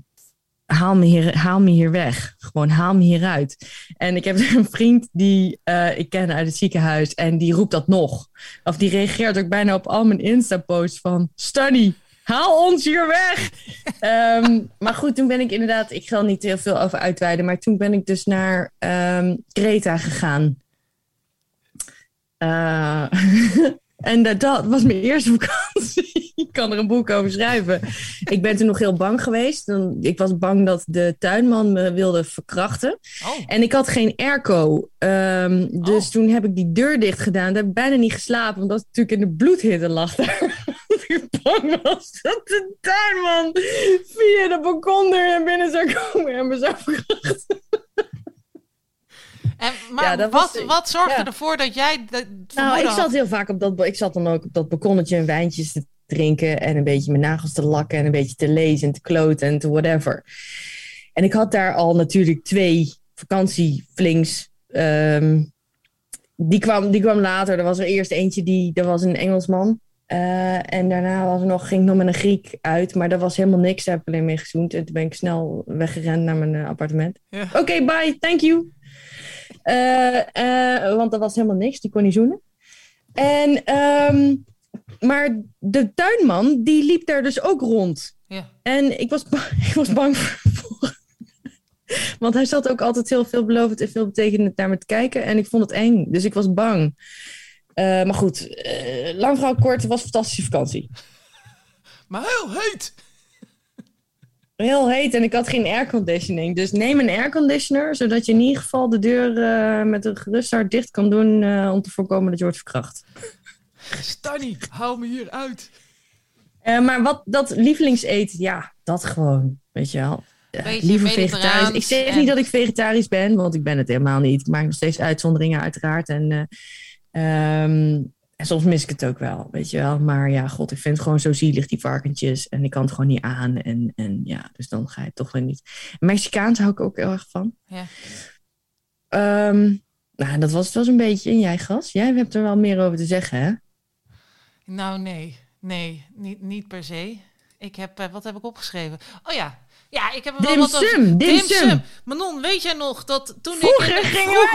haal, me hier, haal me hier weg. Gewoon haal me hieruit. En ik heb een vriend die eh, ik ken uit het ziekenhuis en die roept dat nog. Of die reageert ook bijna op al mijn Insta-posts van... Stanny, haal ons hier weg! Ehm, maar goed, toen ben ik inderdaad... Ik ga er niet heel veel over uitweiden, maar toen ben ik dus naar ehm Kreta gegaan. Eh, en dat, dat was mijn eerste vakantie. ik kan er een boek over schrijven. Ik ben toen nog heel bang geweest. Ik was bang dat de tuinman me wilde verkrachten. Oh. En ik had geen airco. Ehm, dus Oh. toen heb ik die deur dicht gedaan. Daar heb ik bijna niet geslapen, omdat ik natuurlijk in de bloedhitte lag daar. ik bang was dat de tuinman via de balkondeur naar binnen zou komen en me zou verkrachten. En, maar Ja, dat was- wat, wat zorgde ja. ervoor dat jij... Nou, ik had? zat heel vaak op dat... Ik zat dan ook op dat balkonnetje een wijntjes te drinken... en een beetje mijn nagels te lakken... en een beetje te lezen en te kloten en te whatever. En ik had daar al natuurlijk twee vakantieflings... ehm, die, kwam, die kwam later. Er was er eerst eentje, die, dat was een Engelsman. Eh, en daarna was er nog, ging ik nog met een Griek uit. Maar dat was helemaal niks. Daar heb ik alleen mee gezoend. En toen ben ik snel weggerend naar mijn eh, appartement. Ja. Oké, bye, thank you. Eh, eh, want dat was helemaal niks, die kon niet zoenen. En, ehm, maar de tuinman, die liep daar dus ook rond. Ja. En ik was, ik was bang voor. Want hij zat ook altijd heel veelbelovend en veelbetekenend naar me te kijken. En ik vond het eng, dus ik was bang. Eh, maar goed, lang verhaal kort, het was een fantastische vakantie. Maar heel heet. Heel heet en ik had geen airconditioning. Dus neem een airconditioner, zodat je in ieder geval de deur eh, met een gerust hart dicht kan doen eh, om te voorkomen dat je wordt verkracht. Stanny, hou me hier uit. Eh, maar wat dat lievelingseten, ja, dat gewoon, weet je wel. Liever vegetarisch. Ik zeg en- niet dat ik vegetarisch ben, want ik ben het helemaal niet. Ik maak nog steeds uitzonderingen, uiteraard. En, eh, ehm, en soms mis ik het ook wel, weet je wel. Maar ja, god, ik vind het gewoon zo zielig, die varkentjes. En ik kan het gewoon niet aan. En, en ja, dus dan ga je het toch weer niet. Mexicaans hou ik ook heel erg van. Ja. Ehm, nou, dat was het wel zo'n beetje. En jij, Gas? Jij hebt er wel meer over te zeggen, hè? Nou, nee. Nee, niet, niet per se. Ik heb, eh, wat heb ik opgeschreven? Oh ja. Ja, ik heb er wel wat over- sum, dim sum. Manon, weet jij nog dat toen Vroeger ik... gingen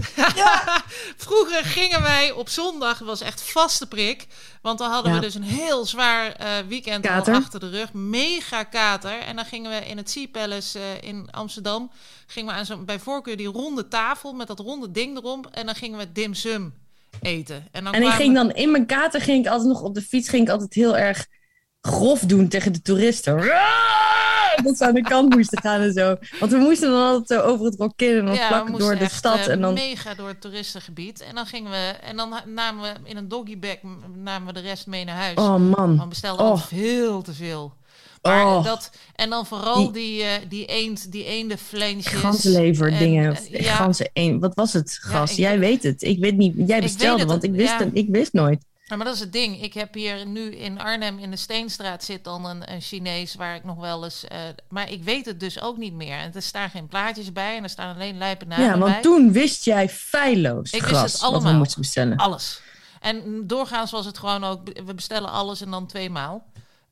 vroeger, vroeger gingen wij op zondag, dat was echt vaste prik. Want dan hadden Ja. we dus een heel zwaar eh, weekend al achter de rug. Mega kater. En dan gingen we in het Sea Palace eh, in Amsterdam... gingen we aan zo'n, bij voorkeur die ronde tafel met dat ronde ding erop. En dan gingen we dim sum eten. En, dan En ik ging dan in mijn kater, ging ik altijd nog op de fiets, ging ik altijd heel erg grof doen tegen de toeristen. Dat ze aan de kant moesten gaan en zo. Want we moesten dan altijd zo over het rokin en dan we vlak moesten door de stad. eh, en dan, mega door het toeristengebied. En dan gingen we en dan namen we in een doggybag namen we de rest mee naar huis. oh man. We bestelden Oh. al veel te veel. Maar Oh. dat, en dan vooral Die- die, eh, die eend, die. Ganzenlever En, dingen. eh, ja, Ganzen. Wat was het, Ja, gas? Jij weet het. Ik weet niet. Jij bestelde, het, want ik wist, ja. het, ik wist nooit. Ja, maar dat is het ding. Ik heb hier nu in Arnhem in de Steenstraat zit dan een, een Chinees waar ik nog wel eens. eh, maar ik weet het dus ook niet meer. En er staan geen plaatjes bij en er staan alleen lijpe namen ja, want bij. toen wist jij feilloos Ik wist het wat we allemaal. moesten bestellen. Alles. En doorgaans was het gewoon ook, we bestellen alles en dan twee maal.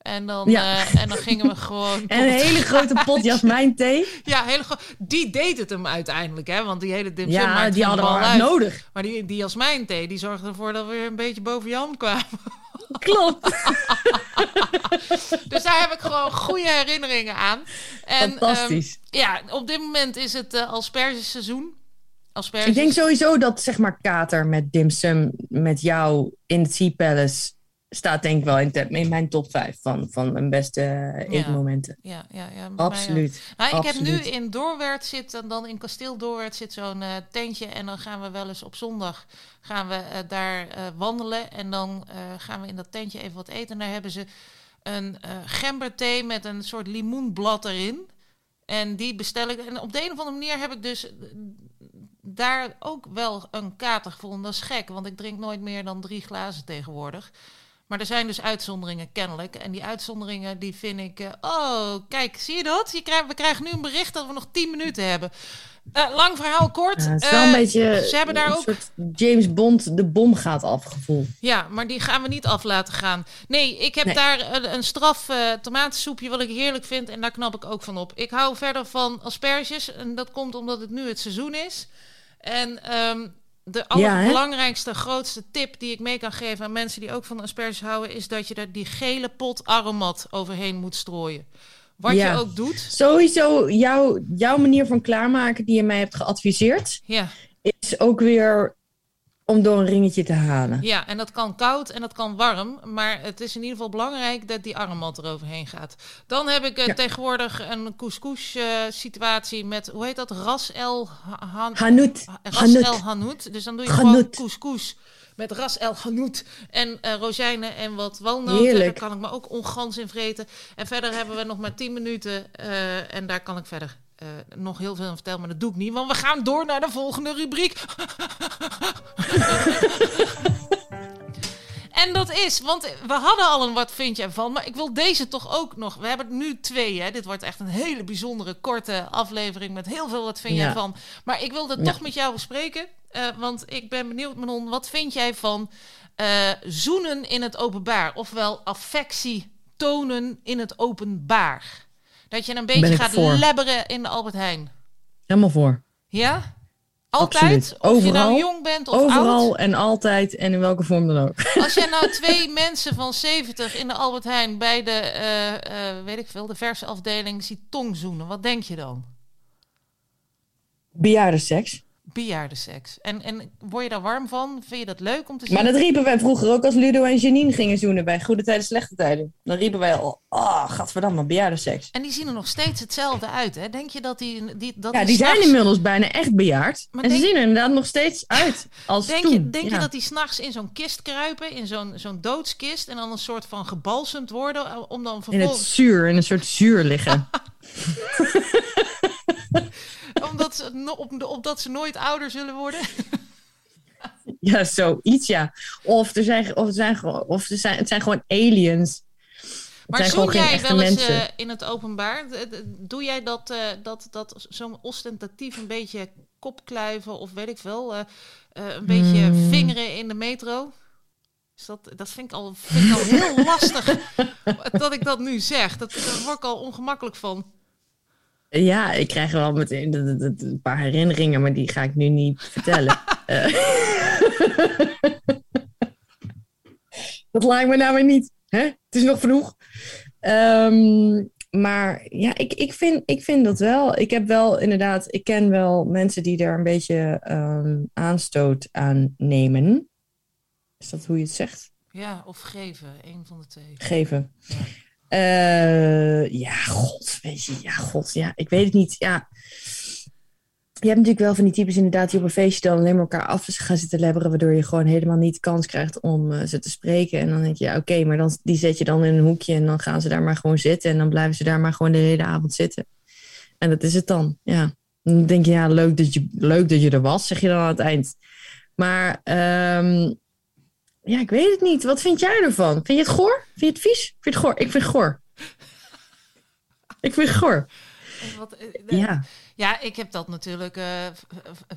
En dan, Ja. eh, en dan gingen we gewoon. En een hele grote pot jasmijnthee. Ja, hele Die deed het hem uiteindelijk, hè? Want die hele dim Ja, maakte die hadden we hard uit. nodig. Maar die, die jasmijnthee, die zorgde ervoor dat we weer een beetje boven Jan kwamen. Klopt. Dus daar heb ik gewoon goede herinneringen aan. En, Fantastisch. ehm, ja, op dit moment is het uh, aspergeseizoen. Asperges. Ik denk sowieso dat zeg maar Kater met Dim Sum met jou in het Sea Palace staat denk ik wel in, mijn top 5 van, van mijn beste eh, Ja. eetmomenten. Ja, ja, ja. mij ook. Absoluut. Nou, ik heb nu in Doorwerth zitten, dan in Kasteel Doorwerth zit zo'n eh, tentje. En dan gaan we wel eens op zondag gaan we, eh, daar wandelen. En dan gaan we in dat tentje even wat eten. En daar hebben ze een gemberthee met een soort limoenblad erin. En die bestel ik. En op de een of andere manier heb ik dus daar ook wel een kater gevonden. Dat is gek, want ik drink nooit meer dan drie glazen tegenwoordig. Maar er zijn dus uitzonderingen kennelijk. En die uitzonderingen die vind ik... eh, oh, kijk, zie je dat? Je krijgt, we krijgen nu een bericht dat we nog 10 minuten hebben. Eh, lang verhaal kort. Ja, het is wel Eh, een beetje Ze hebben daar een ook... soort James Bond de bom gaat af gevoel. Ja, maar die gaan we niet af laten gaan. Nee, ik heb Nee. daar een, een straf eh, tomatensoepje wat ik heerlijk vind. En daar knap ik ook van op. Ik hou verder van asperges. En dat komt omdat het nu het seizoen is. En ehm, de Ja, allerbelangrijkste, grootste tip die ik mee kan geven aan mensen die ook van asperges houden... is dat je er die gele pot aromat overheen moet strooien. Wat Ja. je ook doet. Sowieso jouw, jouw manier van klaarmaken die je mij hebt geadviseerd, Ja, is ook weer om door een ringetje te halen. ja, en dat kan koud en dat kan warm. Maar het is in ieder geval belangrijk dat die aromat eroverheen gaat. Dan heb ik eh, Ja. tegenwoordig een couscous eh, situatie met, hoe heet dat? Ras el ha- han- Hanout. Ras Hanout. el hanout. Dus dan doe je Hanout. gewoon couscous met ras el hanout en eh, rozijnen en wat walnoten. Heerlijk. Daar kan ik me ook ongans in vreten. En verder hebben we nog maar 10 minuten en daar kan ik verder eh, nog heel veel aan vertellen, maar dat doe ik niet, want we gaan door naar de volgende rubriek. En dat is, want we hadden al een wat vind je ervan, maar ik wil deze toch ook nog. We hebben nu twee, hè. Dit wordt echt een hele bijzondere korte aflevering met heel veel wat vind jij Ja. van. Maar ik wil dat Ja. toch met jou bespreken, eh, want ik ben benieuwd, Manon, wat vind jij van eh, zoenen in het openbaar, ofwel affectie tonen in het openbaar? Dat je een beetje gaat voor. lebberen in de Albert Heijn. Helemaal voor. Ja? Altijd? Absoluut. Of je nou Overal. jong bent of Overal oud? en altijd en in welke vorm dan ook. Als jij nou twee mensen van 70 in de Albert Heijn bij de, eh, eh, weet ik veel, de versafdeling ziet tongzoenen, wat denk je dan? Bejaardenseks. Bejaardenseks. En, en word je daar warm van? Vind je dat leuk om te zien? Maar dat riepen wij vroeger ook als Ludo en Janine gingen zoenen bij Goede Tijden, Slechte Tijden. Dan riepen wij al, oh, gadverdamme, bejaardenseks. En die zien er nog steeds hetzelfde uit, hè? Denk je dat die... die dat Ja, die zijn inmiddels bijna echt bejaard. Maar en ze zien er inderdaad nog steeds uit als Denk, toen. je, denk je dat die s'nachts in zo'n kist kruipen, in zo'n zo'n doodskist... en dan een soort van gebalsemd worden, eh, om dan In het vervolgens... zuur, in een soort zuur liggen. omdat, ze, no- op, opdat ze nooit ouder zullen worden? ja, zoiets, ja. Of, er zijn, of, er zijn, of er zijn, het zijn gewoon aliens. Maar zoen jij wel eens eh, in het openbaar? Doe jij dat, eh, dat, dat zo'n ostentatief een beetje kopkluiven of weet ik veel, eh, een beetje Hmm. vingeren in de metro? Is dat, dat vind ik al, vind ik al heel lastig dat ik dat nu zeg. Dat, daar word ik al ongemakkelijk van. Ja, ik krijg wel meteen een paar herinneringen, maar die ga ik nu niet vertellen. Eh. dat lijkt me nou weer niet. Hè? Het is nog vroeg. Ehm, maar ja, ik, ik, vind, ik vind dat wel. Ik heb wel inderdaad, ik ken wel mensen die daar een beetje ehm, aanstoot aan nemen. Is dat hoe je het zegt? Ja, of geven, een van de twee. geven. Eh, ja, god, weet je, ja, god, ja, ik weet het niet. Ja. Je hebt natuurlijk wel van die types inderdaad die op een feestje dan alleen maar elkaar af gaan zitten lebberen, waardoor je gewoon helemaal niet kans krijgt om eh, ze te spreken. En dan denk je, ja, oké, maar dan, die zet je dan in een hoekje en dan gaan ze daar maar gewoon zitten en dan blijven ze daar maar gewoon de hele avond zitten. En dat is het dan, ja. Dan denk je, ja, leuk dat je, leuk dat je er was, zeg je dan aan het eind. Maar ehm, ja, ik weet het niet. Wat vind jij ervan? Vind je het goor? Vind je het vies? Vind je het goor? Ik vind het goor. Ik vind het goor. Wat, eh, Ja. ja, ik heb dat natuurlijk eh,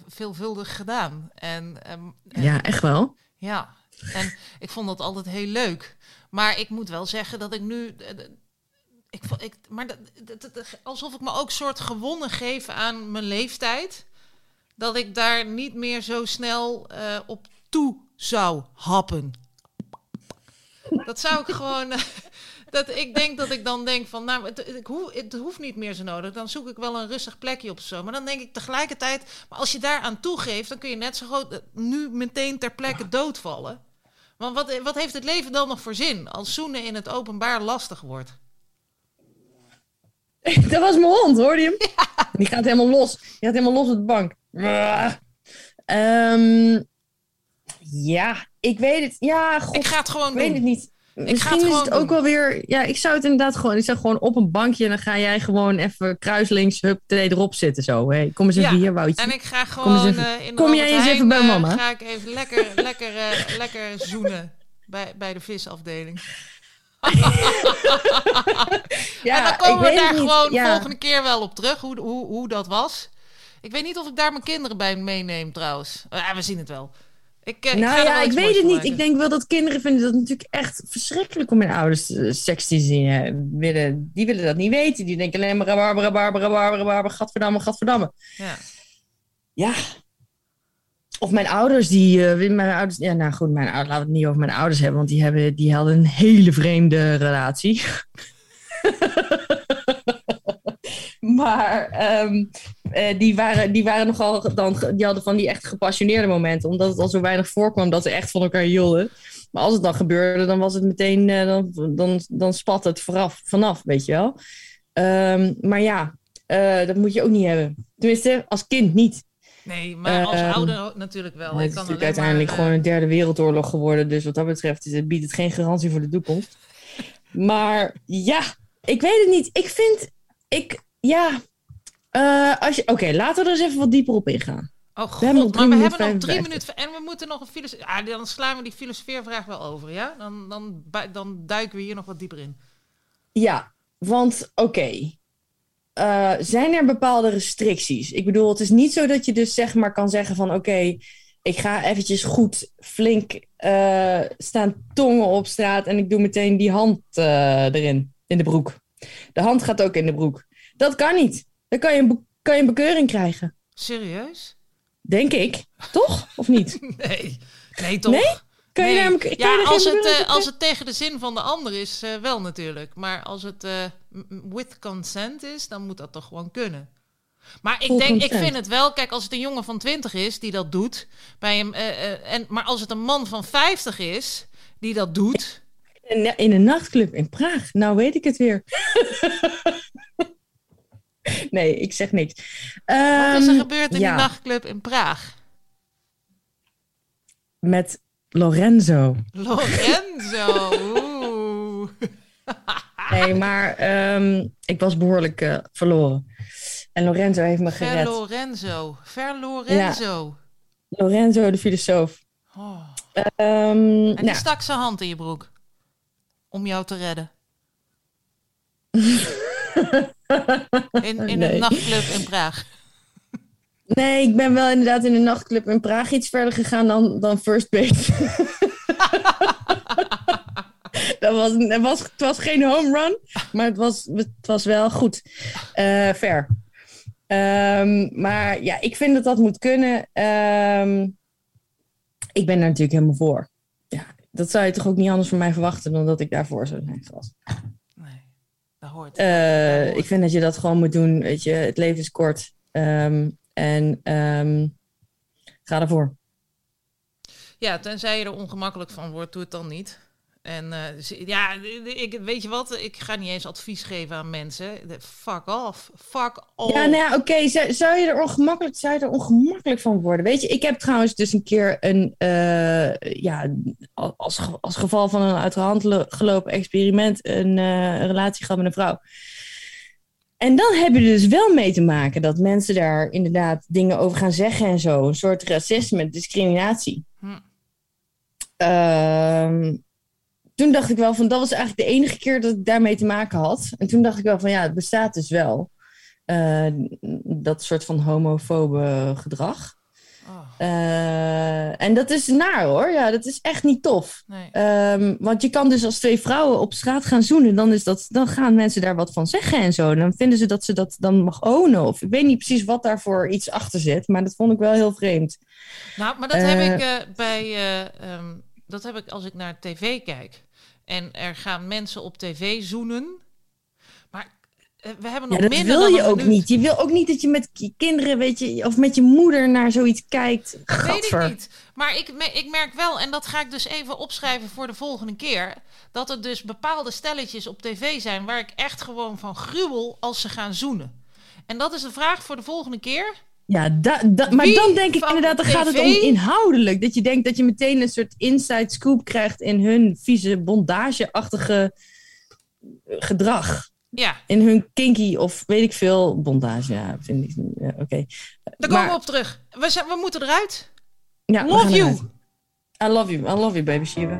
veelvuldig gedaan. En ehm, en- ja, echt wel. Ja, en ik vond dat altijd heel leuk. Maar ik moet wel zeggen dat ik nu. eh, Ik, ik, maar dat, dat- dat- alsof ik me ook soort gewonnen geef aan mijn leeftijd. Dat ik daar niet meer zo snel op toe zou happen. Dat zou ik gewoon. dat ik denk dat ik dan denk van, nou, het, ik hoef, het hoeft niet meer zo nodig. Dan zoek ik wel een rustig plekje op zo. Maar dan denk ik tegelijkertijd, maar als je daar aan toegeeft, dan kun je net zo goed eh, nu meteen ter plekke doodvallen. Want wat, wat heeft het leven dan nog voor zin als zoenen in het openbaar lastig wordt? Dat was mijn hond, hoorde je hem? Die gaat helemaal los. Die gaat helemaal los op de bank. Ehm, ja, ik weet het. Ja, god, Ik ga het gewoon ik weet het niet. ga Misschien het is het ook doen. wel weer... Ja, ik zou het inderdaad gewoon... Ik zou gewoon op een bankje en dan ga jij gewoon even kruislinks, hup, twee erop zitten zo. Hey, kom eens even Ja, hier, Woutje. En ik ga Kom gewoon even- eh, in de kom jij eens even bij eh, mama? ga ik even lekker, lekker, eh, lekker zoenen bij, bij de visafdeling. ja, en dan ik komen we daar gewoon Ja. volgende keer wel op terug, hoe, hoe, hoe dat was. Ik weet niet of ik daar mijn kinderen bij meeneem trouwens. Ja, we zien het wel. Ik, eh, ik nou ja, ik weet het niet. Ik denk wel dat kinderen vinden dat natuurlijk echt verschrikkelijk om mijn ouders eh, seks te zien. hè. Willen, die willen dat niet weten. Die denken alleen maar rabarber, rabarber, rabarber, rabarber, gadverdamme, gadverdamme. Ja. Ja. Of mijn ouders, die... eh, mijn ouders, ja, nou goed, mijn ouders, laten we het niet over mijn ouders hebben, want die, hebben, die hadden een hele vreemde relatie. maar ehm, eh, die, waren, die waren nogal dan, die hadden van die echt gepassioneerde momenten, omdat het al zo weinig voorkwam dat ze echt van elkaar hielden. Maar als het dan gebeurde, dan was het meteen, eh, dan, dan, dan spat het vooraf, vanaf, weet je wel. Ehm, maar ja, eh, dat moet je ook niet hebben. Tenminste, als kind niet. Nee, maar als Ehm, ouder natuurlijk wel. het is kan natuurlijk uiteindelijk maar, gewoon een derde wereldoorlog geworden. Dus wat dat betreft is het, biedt het geen garantie voor de toekomst. Maar ja, ik weet het niet. Ik vind, ik, ja. eh, als je, Oké, laten we er eens even wat dieper op ingaan. Oh god, hebben nog drie maar we minuten hebben nog drie 55. minuten. En we moeten nog een filosofie... Ja, dan slaan we die filosofeervraag wel over, ja? Dan, dan, dan duiken we hier nog wat dieper in. Ja, want oké. Eh, zijn er bepaalde restricties? Ik bedoel, het is niet zo dat je dus zeg maar kan zeggen van oké, ik ga eventjes goed flink eh, staan tongen op straat en ik doe meteen die hand erin, in de broek. De hand gaat ook in de broek. Dat kan niet. Dan kan je een, kan je een bekeuring krijgen. Serieus? Denk ik. Toch? Of niet? Nee. Nee, toch? Nee? Kan je daar kan ja, als het, eh, als het tegen de zin van de ander is, eh, wel natuurlijk. Maar als het eh, with consent is, dan moet dat toch gewoon kunnen. Maar ik Full denk, ik vind het wel, kijk, als het een jongen van 20 is die dat doet, bij hem, en, maar als het een man van 50 is die dat doet, In, in een nachtclub in Praag. Nou weet ik het weer. nee, ik zeg niks. wat is er Ehm, gebeurd in ja, die nachtclub in Praag? Met Lorenzo. Lorenzo. Oeh. Nee, maar ehm, ik was behoorlijk eh, verloren. En Lorenzo heeft me Ver gered. Lorenzo. Ver Lorenzo. Lorenzo, de filosoof. Oh. Ehm, En die nou, stak zijn hand in je broek. Om jou te redden. In, in Nee. een nachtclub in Praag. nee, ik ben wel inderdaad in de nachtclub in Praag iets verder gegaan dan, dan First Base. Dat was, het, was, het was geen home run, maar het was, het was wel goed. Eh fair. Ehm, maar ja, ik vind dat dat moet kunnen. Ehm, ik ben daar natuurlijk helemaal voor. Ja, dat zou je toch ook niet anders van mij verwachten dan dat ik daarvoor zou zijn gehad. Eh, ik vind dat je dat gewoon moet doen. Weet je, het leven is kort. Ehm, en ehm, ga ervoor. Ja, tenzij je er ongemakkelijk van wordt, doe het dan niet. En eh, ja, ik, weet je wat? Ik ga niet eens advies geven aan mensen. Fuck off. Fuck off. Ja, nou ja, oké. Zou, zou je er ongemakkelijk, zou je er ongemakkelijk van worden? Weet je, ik heb trouwens dus een keer een, eh, ja, als, als geval van een uit de hand lo- gelopen experiment, een, eh, relatie gehad met een vrouw. En dan heb je dus wel mee te maken dat mensen daar inderdaad dingen over gaan zeggen en zo. Een soort racisme, discriminatie. Hm. Ehm, toen dacht ik wel van, dat was eigenlijk de enige keer dat ik daarmee te maken had. En toen dacht ik wel van, ja, het bestaat dus wel. Eh, dat soort van homofobe gedrag. Oh, Eh, en dat is naar hoor. Ja, dat is echt niet tof. nee. Ehm, want je kan dus als twee vrouwen op straat gaan zoenen, dan, is dat, dan gaan mensen daar wat van zeggen en zo. Dan vinden ze dat ze dat dan mag ownen. Of ik weet niet precies wat daarvoor iets achter zit, maar dat vond ik wel heel vreemd. Nou, maar dat heb ik eh, bij. eh, ehm, dat heb ik als ik naar tv kijk. En er gaan mensen op tv zoenen. Maar eh, we hebben nog Ja, dat minder wil dan je ook minuut. niet. Je wil ook niet dat je met je kinderen, weet je, of met je moeder naar zoiets kijkt. Weet Gadver. ik niet. Maar ik, ik merk wel, en dat ga ik dus even opschrijven voor de volgende keer. Dat er dus bepaalde stelletjes op tv zijn waar ik echt gewoon van gruwel als ze gaan zoenen. En dat is de vraag voor de volgende keer. Ja, da, da- maar Wie dan denk ik inderdaad, dan gaat het om inhoudelijk. Dat je denkt dat je meteen een soort inside scoop krijgt in hun vieze bondage-achtige gedrag. Ja, In hun kinky of weet ik veel, bondage, ja, vind ik. Ja, Oké. daar komen we op terug. We, zijn, we moeten eruit. Ja, Love you. eruit. I love you, I love you, baby Shiva.